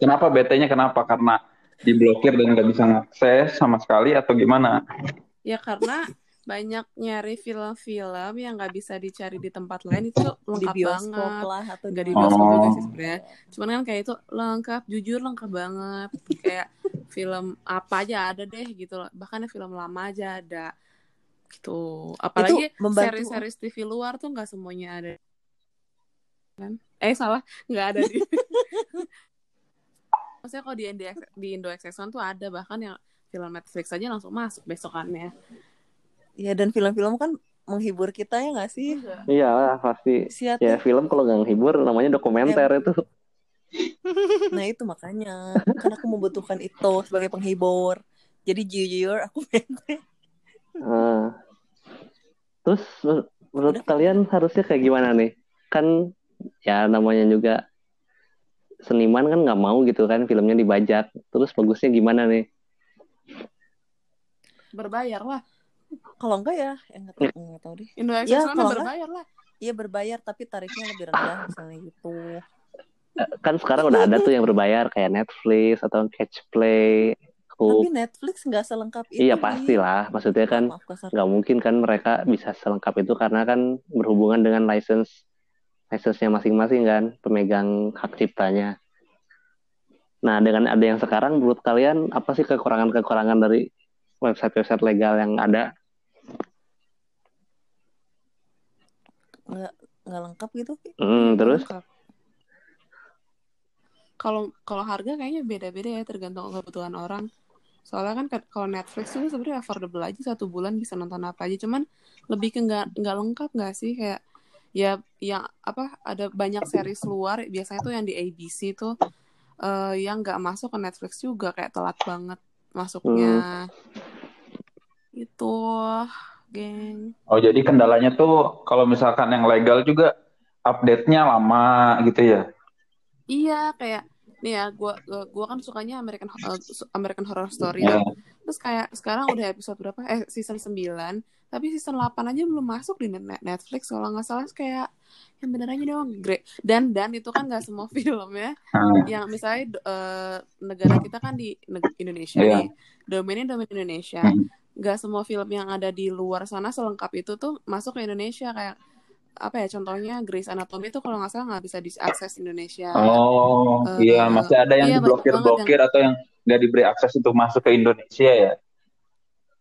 Kenapa BT-nya kenapa? Karena diblokir dan nggak bisa ngakses sama sekali atau gimana? ya karena banyak nyari film-film yang nggak bisa dicari di tempat lain itu di lengkap bioskop banget. lah atau nggak di bioskop juga Oh. sih sebenarnya. Cuman kan kayak itu lengkap jujur lengkap banget. Kayak film apa aja ada deh gitu loh. Bahkan film lama aja ada. Gitu. Apalagi seri-seri TV luar tuh nggak semuanya ada. Kan eh salah. Nggak ada di maksudnya kalau di Indo di Indo XX1 tuh ada. Bahkan yang film Netflix aja langsung masuk besokannya. Ya dan film-film kan menghibur kita ya nggak sih? Iya. Lah pasti. Sia Ya film kalau nggak ngehibur namanya dokumenter itu. nah itu makanya. Kan aku membutuhkan itu sebagai penghibur. Jadi jujur aku bete Ah. Terus menur- menurut kalian harusnya kayak gimana nih? Kan ya namanya juga seniman kan nggak mau gitu kan filmnya dibajak. Terus bagusnya gimana nih? berbayar lah kalau enggak ya ya nggak tahu nggak tahu deh Indo Ya, XX1 kalau berbayar lah iya berbayar tapi tarifnya lebih rendah misalnya gitu Kan sekarang udah ada tuh yang berbayar kayak Netflix atau Catch Play, Hook. tapi Netflix nggak selengkap itu Iya pastilah. Maksudnya kan nggak mungkin kan mereka bisa selengkap itu karena kan berhubungan dengan license license-nya masing-masing kan pemegang hak ciptanya. Nah dengan ada yang sekarang menurut kalian apa sih kekurangan-kekurangan dari website-website legal yang ada? nggak nggak lengkap gitu. Hmm, terus Lengkap. kalau kalau harga kayaknya beda-beda ya tergantung kebutuhan orang soalnya kan kalau Netflix itu sebenarnya affordable aja satu bulan bisa nonton apa aja cuman lebih ke nggak nggak lengkap nggak sih kayak ya yang apa ada banyak series luar biasanya tuh yang di ABC tuh eh, yang nggak masuk ke Netflix juga kayak telat banget masuknya itu geng Oh jadi kendalanya tuh kalau misalkan yang legal juga update-nya lama gitu ya. Iya kayak nih ya gua gua, kan sukanya American eh, American Horror Story Ya. ya. Terus kayak sekarang udah episode berapa? Eh season 9, tapi season 8 aja belum masuk di Net- Netflix kalau nggak salah kayak yang bener aja dong. Great. Dan dan itu kan nggak semua film ya. Hmm. Yang misalnya eh, negara kita kan di Indonesia Iya. nih. Domainnya domain Indonesia. Hmm. Nggak semua film yang ada di luar sana selengkap itu tuh masuk ke Indonesia kayak apa ya contohnya Grey's Anatomy itu kalau nggak salah nggak bisa diakses Indonesia. Oh Eh, iya masih ada yang iya, banyak diblokir-blokir atau yang nggak diberi akses untuk masuk ke Indonesia ya.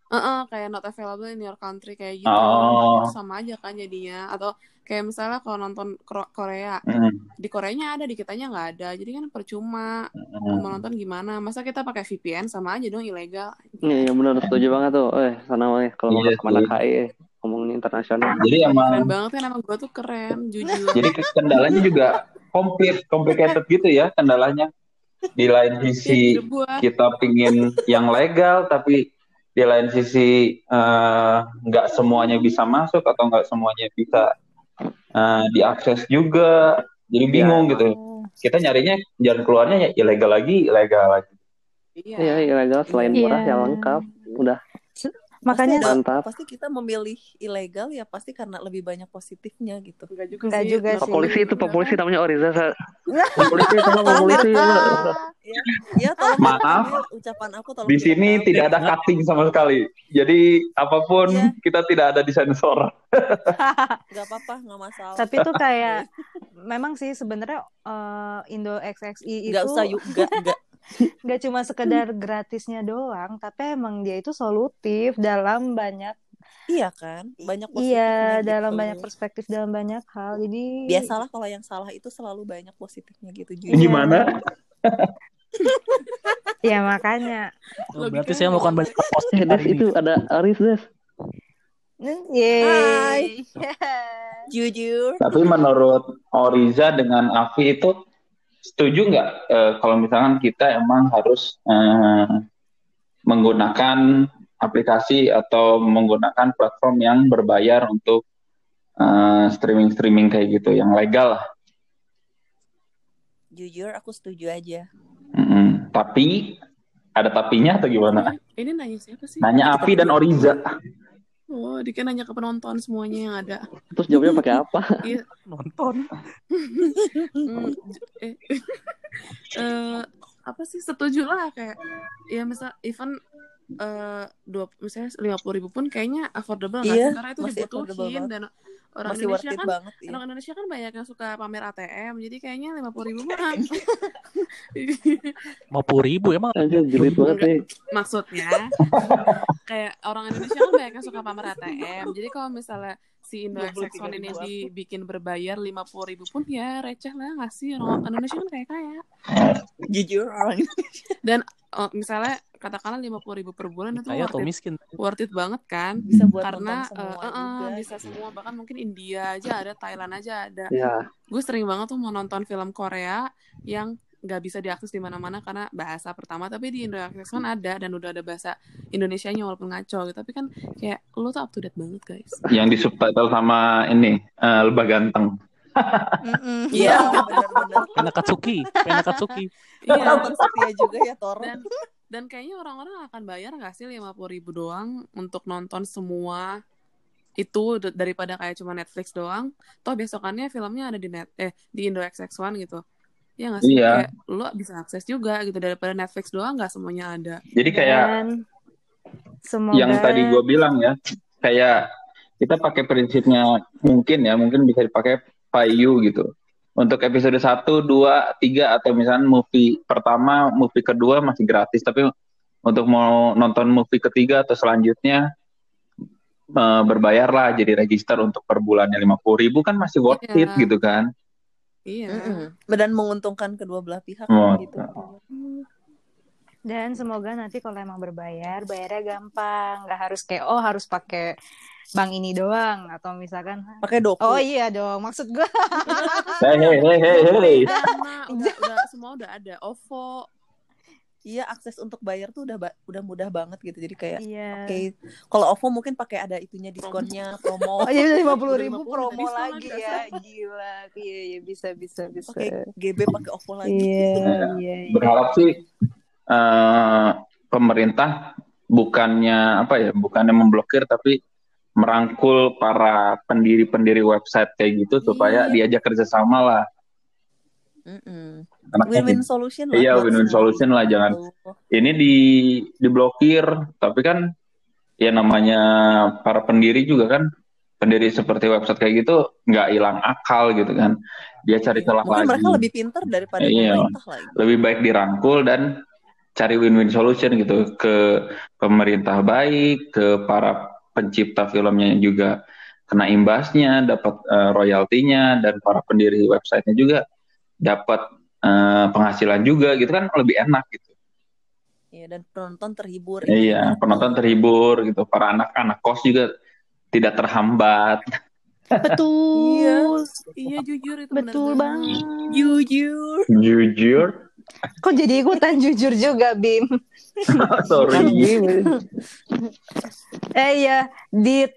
Heeh, kayak not available in your country kayak gitu. Oh. Sama aja kan jadinya. Atau kayak misalnya kalau nonton Korea, Hmm. di Koreanya ada, di kitanya nggak ada. Jadi kan percuma Hmm. mau nonton gimana? Masa kita pakai VPN sama aja dong ilegal. Iya, iya benar setuju banget tuh. Eh, sana weh kalau mau Iya ke mana. KI eh, ngomongin internasional. Jadi emang Keren banget kan emang gue tuh keren, jujur. jadi kendalanya juga komplit, complicated gitu ya kendalanya. Di lain Iya, sisi kita pingin yang legal tapi di lain sisi eh, nggak semuanya bisa masuk atau nggak semuanya bisa eh, diakses juga jadi bingung gitu kita nyarinya jalan keluarnya ya ilegal lagi ilegal lagi Iya. Iya, ilegal selain murah Iya. ya lengkap. Udah Makanya pasti, mantap. pasti kita memilih ilegal ya pasti karena lebih banyak positifnya gitu Enggak juga Enggak sih. juga sih. polisi itu, Pak polisi namanya Oriza. Polisi sama Pak polisi. ya, ya tolong Maaf. ambil ucapan aku tolong di sini direkam. tidak ada cutting sama sekali jadi apa pun Iya. kita tidak ada di sensor nggak apa-apa nggak masalah tapi tuh kayak memang sih sebenarnya eh, Indo XXI itu nggak usah yuk nggak nggak cuma sekedar gratisnya doang, tapi emang dia itu solutif dalam banyak iya kan banyak iya positifnya dalam gitu. banyak perspektif dalam banyak hal. Jadi biasalah kalau yang salah itu selalu banyak positifnya gitu Iya. jujur gimana ya makanya Oh, berarti saya melakukan banyak post Eh, Des, itu ada Aris, Des. Yeay. jujur tapi menurut Oriza dengan Avi itu setuju nggak eh, kalau misalkan kita emang harus eh, menggunakan aplikasi atau menggunakan platform yang berbayar untuk streaming streaming kayak gitu yang legal lah. jujur aku setuju aja Mm-mm. Tapi ada tapinya atau gimana? Ini nanya siapa sih? Nanya Avi dan Oriza. Oh, Dika nanya ke penonton semuanya yang ada. Terus jawabnya pakai apa? Iya. nonton. Hmm, eh, eh, apa sih setuju lah kayak ya misal even eh dua misalnya lima puluh ribu pun kayaknya affordable nggak Iya, sih karena itu dibutuhin dan orang Masih Indonesia kan banget. Iya. orang Indonesia kan banyak yang suka pamer ATM jadi kayaknya lima puluh ribu mah Mau puluh ribu emang Aja julid banget nih. maksudnya kayak orang Indonesia kan banyak yang suka pamer ATM jadi kalau misalnya si Indo 23 XX1 ini ribu dibikin berbayar lima puluh ribu pun ya receh lah ngasih orang Indonesia kan kayak kaya Jujur orang dan eh, misalnya katakanlah lima puluh ribu per bulan itu kaya worth it, miskin. worth it banget kan. Bisa buat karena semua eh, juga. bisa semua bahkan mungkin India aja ada Thailand aja ada. Ya, gue sering banget tuh mau nonton film Korea yang nggak bisa diakses di mana-mana karena bahasa pertama tapi di Indo Access kan ada dan udah ada bahasa Indonesianya walaupun ngaco gitu. Tapi kan kayak lo tuh up to date banget guys. Yang di subtitle sama ini eh, lebah ganteng. Iya, benar-benar. Pena Katsuki, Pena Katsuki. iya. Nonton setia juga ya Tor. dan dan kayaknya orang-orang akan bayar nggak sih lima puluh ribu doang untuk nonton semua itu daripada kayak cuma Netflix doang? Toh besokannya filmnya ada di net eh di Indo XX1 gitu ya nggak sih Iya. kayak lo bisa akses juga gitu daripada Netflix doang nggak semuanya ada Jadi kayak Dan semoga yang tadi gue bilang ya, kayak kita pakai prinsipnya mungkin ya, mungkin bisa dipakai Payu gitu. Untuk episode 1, 2, 3 atau misalnya movie pertama, movie kedua masih gratis, tapi untuk mau nonton movie ketiga atau selanjutnya eh, berbayar lah jadi register untuk per bulannya 50 ribu kan masih worth Iya. it gitu kan. Iya Mm-mm. Dan menguntungkan kedua belah pihak Oh. gitu. dan semoga nanti kalau emang berbayar bayarnya gampang nggak harus kayak oh harus pakai bank ini doang atau misalkan Pakai doku. oh iya dong maksud gue Hei hei hei hei udah udah semua udah ada OVO Iya, akses untuk bayar tuh udah ba- udah mudah banget gitu. Jadi kayak iya oke, kalau OVO mungkin pakai ada itunya diskonnya, promo. oh jadi lima puluh ribu 50 promo lagi ya gila iya iya bisa bisa bisa Pakai GB pakai OVO lagi. iya iya iya Berharap sih eh, pemerintah bukannya apa ya, bukannya memblokir tapi merangkul para pendiri-pendiri website kayak gitu supaya Iya. diajak kerjasama lah. Win-win solution lah. Iya, win-win solution lah, jangan Gitu. ini di diblokir, tapi kan ya namanya para pendiri juga kan pendiri seperti website kayak gitu nggak hilang akal gitu kan. Dia cari Iya. celah Mungkin lagi. mereka lebih pintar daripada Iya. pemerintah lagi. lebih baik dirangkul dan cari win-win solution gitu ke pemerintah baik, ke para pencipta filmnya juga kena imbasnya, dapat eh, royaltinya dan para pendiri websitenya juga dapat eh, penghasilan juga gitu kan lebih enak gitu. Iya, dan penonton terhibur. Iya, penonton terhibur gitu, para anak-anak kos juga tidak terhambat. betul iya jujur itu betul bener banget Jujur. Jujur, kok jadi ikutan jujur juga Bim sorry. eh iya dit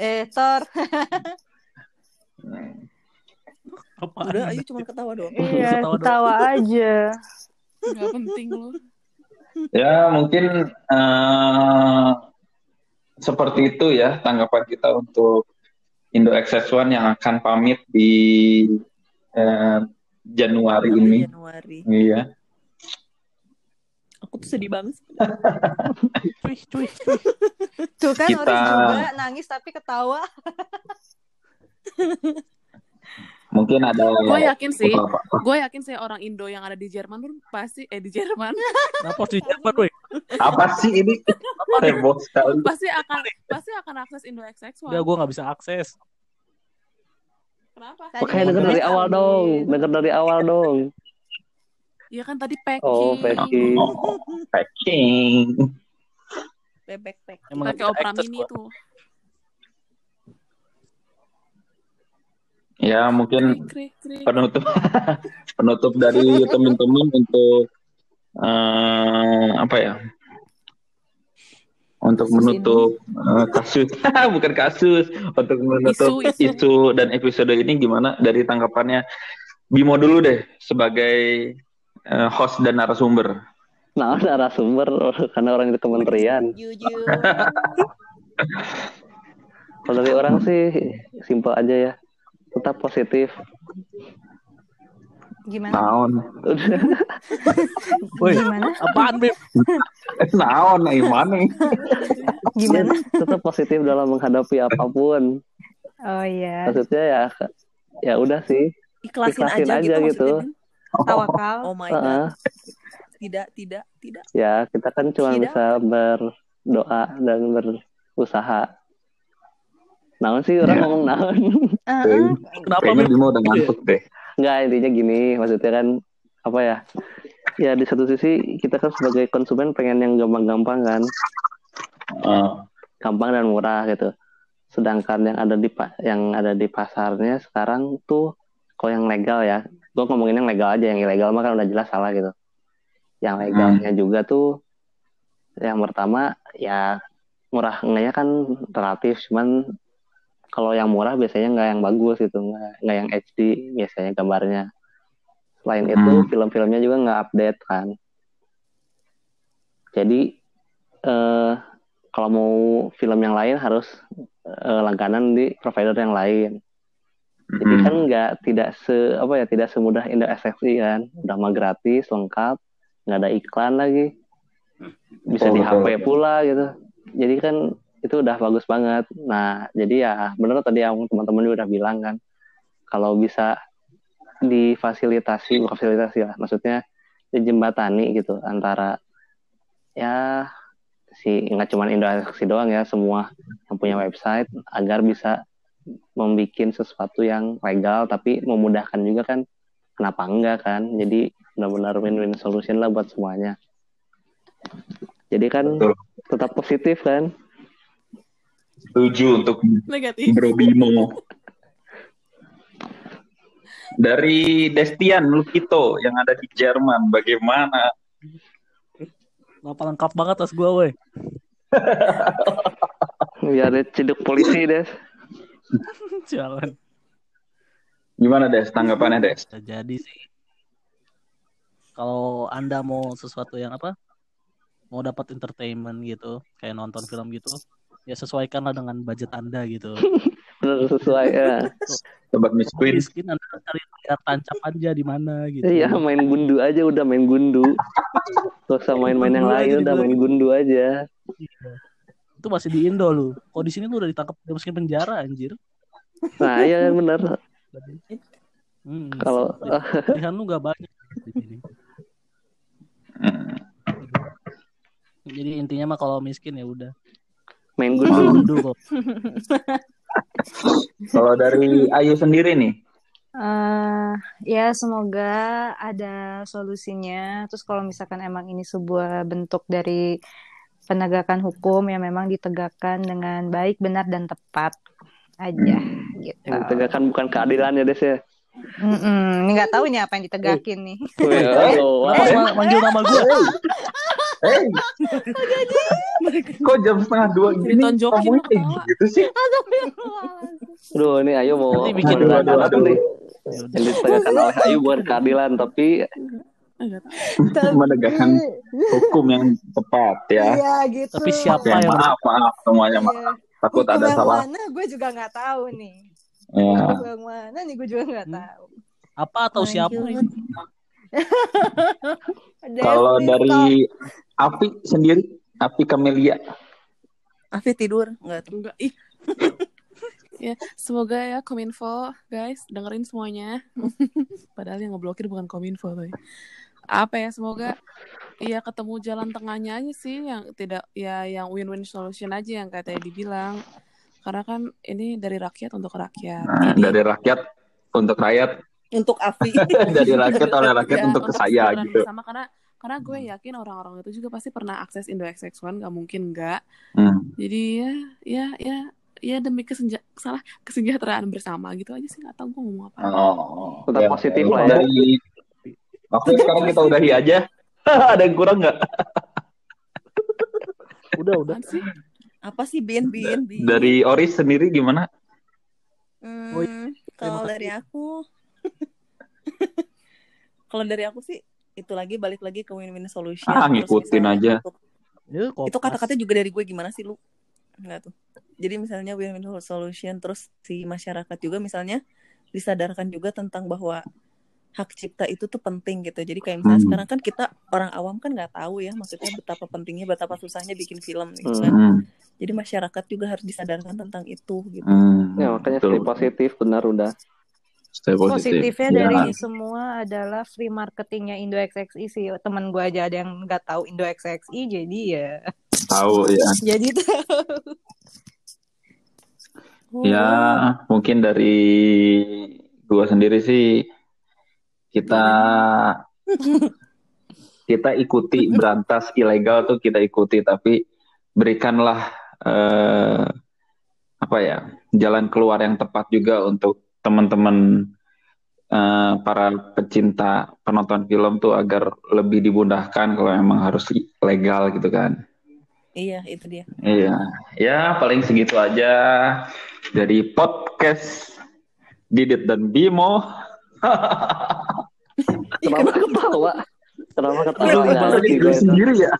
eh Thor Apaan? Udah, ayo cuma ketawa doang. iya Ketawa ketawa aja nggak penting lo Ya mungkin eh, seperti itu ya tanggapan kita untuk Indo XS1 yang akan pamit di eh, Januari ini. Januari. Iya. Aku tuh sedih banget. Cuy, cuy, cuy. tuh kan Kita- Oris juga nangis tapi ketawa Mungkin ada gue yakin sih gue yakin sih orang Indo yang ada di Jerman pun pasti eh di Jerman harus di Jerman, woi? Apa sih ini? Heboh sekali. pasti akan pasti akan akses Indo XX1 Enggak, gue nggak bisa akses. kenapa Makanya denger dari awal dong, denger dari awal dong. ya kan tadi packing Oh, packing. Oh, packing. Bebek nggak pakai Opera Mini tuh Ya mungkin penutup penutup dari teman-teman untuk eh, apa ya? Untuk Kasus menutup eh, kasus, bukan kasus, untuk menutup Isu, isu. isu dan episode ini gimana dari tanggapannya Bimo dulu deh sebagai eh, host dan narasumber. Nah, narasumber karena orang itu kementerian. Jujur. Kalau dari orang sih simpel aja ya. Tetap positif. Gimana? Naon. Woi, Gimana? apaan Beb? Eh, naon nih mana? Gimana? tetap positif dalam menghadapi apa pun Oh iya. maksudnya ya ya udah sih Ikhlasin, Ikhlasin aja, aja gitu, gitu. Tawakal. Oh my Heeh. god. Tidak, tidak, tidak. ya kita kan cuma Tidak. bisa berdoa dan berusaha naon sih orang Ya. ngomong naon Heeh. Kenapa Kayaknya? Bimo udah ngantuk deh. nggak intinya gini maksudnya kan apa ya ya di satu sisi kita kan sebagai konsumen pengen yang gampang-gampang kan Ah, gampang dan murah gitu sedangkan yang ada di yang ada di pasarnya sekarang tuh kalau yang legal ya gue ngomongin yang legal aja yang ilegal mah kan udah jelas salah gitu yang legalnya juga tuh yang pertama ya murah enggaknya kan relatif cuman kalau yang murah biasanya nggak yang bagus gitu nggak nggak yang HD biasanya gambarnya. Selain itu Hmm. film-filmnya juga nggak update kan. Jadi eh kalau mau film yang lain harus eh, langganan di provider yang lain. Jadi mm. kan nggak tidak se apa ya tidak semudah Indo SFC kan. Udah mah gratis lengkap nggak ada iklan lagi. Bisa Betul, di betul, HP betul. pula gitu. Jadi kan itu udah bagus banget. Nah jadi ya bener tadi yang teman-teman juga udah bilang kan kalau bisa difasilitasi bukan fasilitasi lah maksudnya dijembatani gitu antara ya si nggak cuma Indo SFC doang ya semua yang punya website agar bisa membuat sesuatu yang legal tapi memudahkan juga kan. Kenapa enggak kan? Jadi benar-benar win-win solution lah buat semuanya. Jadi kan Betul. tetap positif kan Setuju untuk Negatif. Bro Bimo. Dari Destian Lukito yang ada di Jerman, bagaimana? Kenapa lengkap banget tas gua, woi. biar ada ciduk polisi des Jalan. Gimana Des? Tanggapannya Des? Bisa jadi sih. Kalau Anda mau sesuatu yang apa? Mau dapat entertainment gitu, kayak nonton film gitu, ya sesuaikanlah dengan budget Anda gitu. benar sesuai ya Sobat Miss Queen. Miskin Anda cari layar tancap aja di mana gitu. iya main gundu aja udah main gundu gak usah main-main yang lain udah main gundu aja Itu masih di Indo lu. Kalau di sini lu udah ditangkap dimasukin penjara anjir. nah iya kan bener Hmm. kalau pilihan lu gak banyak di sini. Hmm. Jadi intinya mah kalau miskin ya udah. Main gundu Gundu kok. Kalau dari Ayu sendiri nih, eh ya semoga ada solusinya. Terus kalau misalkan emang ini sebuah bentuk dari penegakan hukum yang memang ditegakkan dengan baik, benar dan tepat aja gitu. yang ditegakkan bukan keadilan ya des ya Mm-mm. Ini nggak tahu nih apa yang ditegakin nih. Wih, aduh, Kenapa ma- manggil nama gue? Hey, kok jam setengah dua gini Ditonjokin ngomongnya kayak gitu sih? aduh ini ayo mau Nanti bikin anak aduh. nih Ya yang ditegakkan oleh Ayu bukan keadilan tapi Enggak tahu. Menegakkan hukum yang tepat ya. Iya gitu. Tapi siapa Oke, yang maaf, maaf semuanya maaf. Iya. Takut ada salah. mana gue juga nggak tahu nih. Ya. Hukum yang mana nih gue juga nggak Hmm. tahu. Apa atau siapa? Kalau dari Api sendiri, Api Kamelia. Afi tidur enggak tuh. Enggak. Ih. ya, semoga ya Kominfo, guys, dengerin semuanya. Padahal yang ngeblokir bukan Kominfo tuh. Apa ya, semoga ya ketemu jalan tengahnya aja sih yang tidak ya yang win-win solution aja yang tadi dibilang. Karena kan ini dari rakyat untuk rakyat. Nah, Jadi, dari rakyat untuk rakyat, Untuk Afi. dari rakyat oleh rakyat ya, untuk ke saya gitu. bersama karena karena gue yakin orang-orang itu juga pasti pernah akses Indo XX1 gak mungkin enggak Hmm. jadi ya ya ya ya demi kesenja salah kesejahteraan bersama gitu aja sih nggak tahu gue ngomong apa Oh, Tetap ya. positif lah ya. Dari Oke, sekarang kita udahi aja. Ada yang kurang nggak? Udah, udah. Sih Apa sih Bin Bin Bin? Dari Oris sendiri gimana? Hmm, kalau dari aku kalau dari aku sih itu lagi balik lagi ke win-win solution. Ah, ngikutin aja. untuk- Ya, kopas. itu kata-kata juga dari gue gimana sih lu? Enggak tuh. Jadi misalnya win-win solution terus si masyarakat juga misalnya disadarkan juga tentang bahwa hak cipta itu tuh penting gitu. Jadi kayak misalnya Hmm. sekarang kan kita orang awam kan nggak tahu ya maksudnya betapa pentingnya, betapa susahnya bikin film gitu kan. Hmm. Jadi masyarakat juga harus disadarkan tentang itu gitu. Hmm. Ya makanya stay positif benar udah. Stay positif. Positifnya Ya. dari semua adalah free marketingnya Indo XXI sih. Temen gue aja ada yang nggak tahu Indo XXI, jadi ya tahu ya. jadi tahu. Ya, mungkin dari gua sendiri sih kita kita ikuti berantas ilegal tuh kita ikuti tapi berikanlah eh, apa ya jalan keluar yang tepat juga untuk teman-teman eh, para pecinta penonton film tuh agar lebih dimudahkan kalau memang harus legal gitu kan. Iya, itu dia. Iya, ya paling segitu aja dari podcast Didit dan Bimo. Kenapa ketawa? Kenapa ketawa? Jadi gue gue itu. sendiri ya.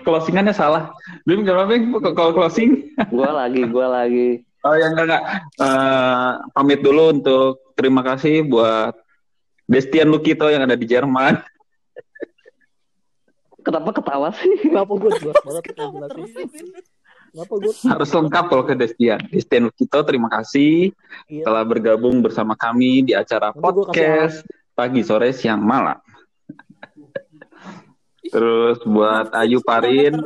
Closingannya salah. Bim, kenapa Bim? Kalau closing? Gua lagi, gua lagi. Oh ya enggak enggak. Eh, pamit dulu untuk terima kasih buat Destian Lukito yang ada di Jerman. Kenapa ketawa sih? Kenapa gue jelas banget Kenapa terus? Kenapa gue? Harus lengkap kalau ke Destian. Destian Lukito terima kasih Iya. telah bergabung bersama kami di acara Nanti podcast pagi sore siang malam. Terus buat Ayu Parin,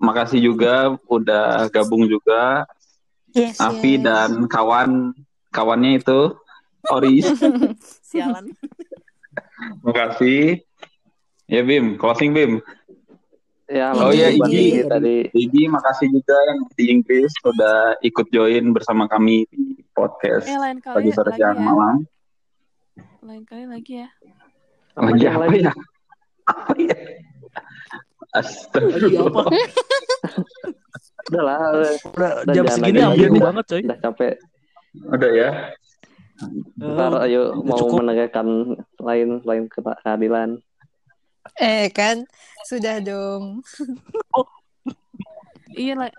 makasih juga udah gabung juga. Yes, Avi yes. dan kawan kawannya itu Oris. Sialan. makasih. Ya Bim, closing Bim. Ya, Oh iya, Igi. Tadi. Igi makasih juga yang di Inggris udah ikut join bersama kami di podcast Eh lain kali pagi sore lagi siang ya. malam. Lain kali lagi ya. Lagi apa lagi? ya? Apa ya? Astagfirullah. Udah lah, udah, Udah Udah, jam segini lagi. banget coy. udah capek. Udah ya. Ntar Eh, ayo mau cukup. menegakkan lain lain keadilan. Eh kan sudah dong. Iya lah.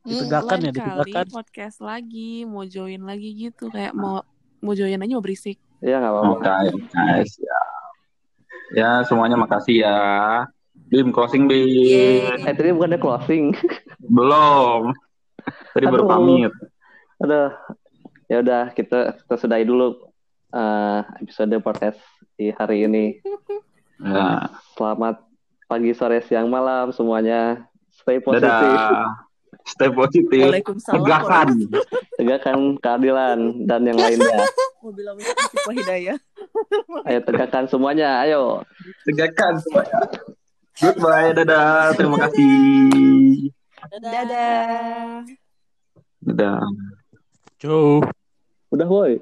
Ditegakkan lain ya, kali ditegakkan. podcast lagi, mau join lagi gitu kayak mau mau join aja mau berisik. Ya nggak apa-apa. Oke, guys ya. Ya, semuanya makasih ya. Bim closing Bim. Eh tadi bukannya closing. Belum. Tadi baru pamit. Aduh. Ya udah kita kita sudahi dulu eh, episode podcast di hari ini. Ya. Selamat pagi, sore, siang, malam semuanya. Stay positif. Dadah. Stay positif. Waalaikumsalam. Tegakkan. Tegakkan keadilan dan yang lainnya. Ayo tegakkan semuanya. Ayo. Tegakkan semuanya. Goodbye. Dadah. Terima kasih. Dadah. Dadah. Ciao. Udah woi.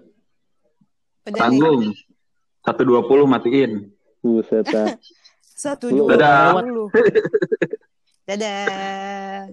Udah nih. Tanggung. 120 matiin. Buset dah. Satu dua Dadah. puluh. Dadah.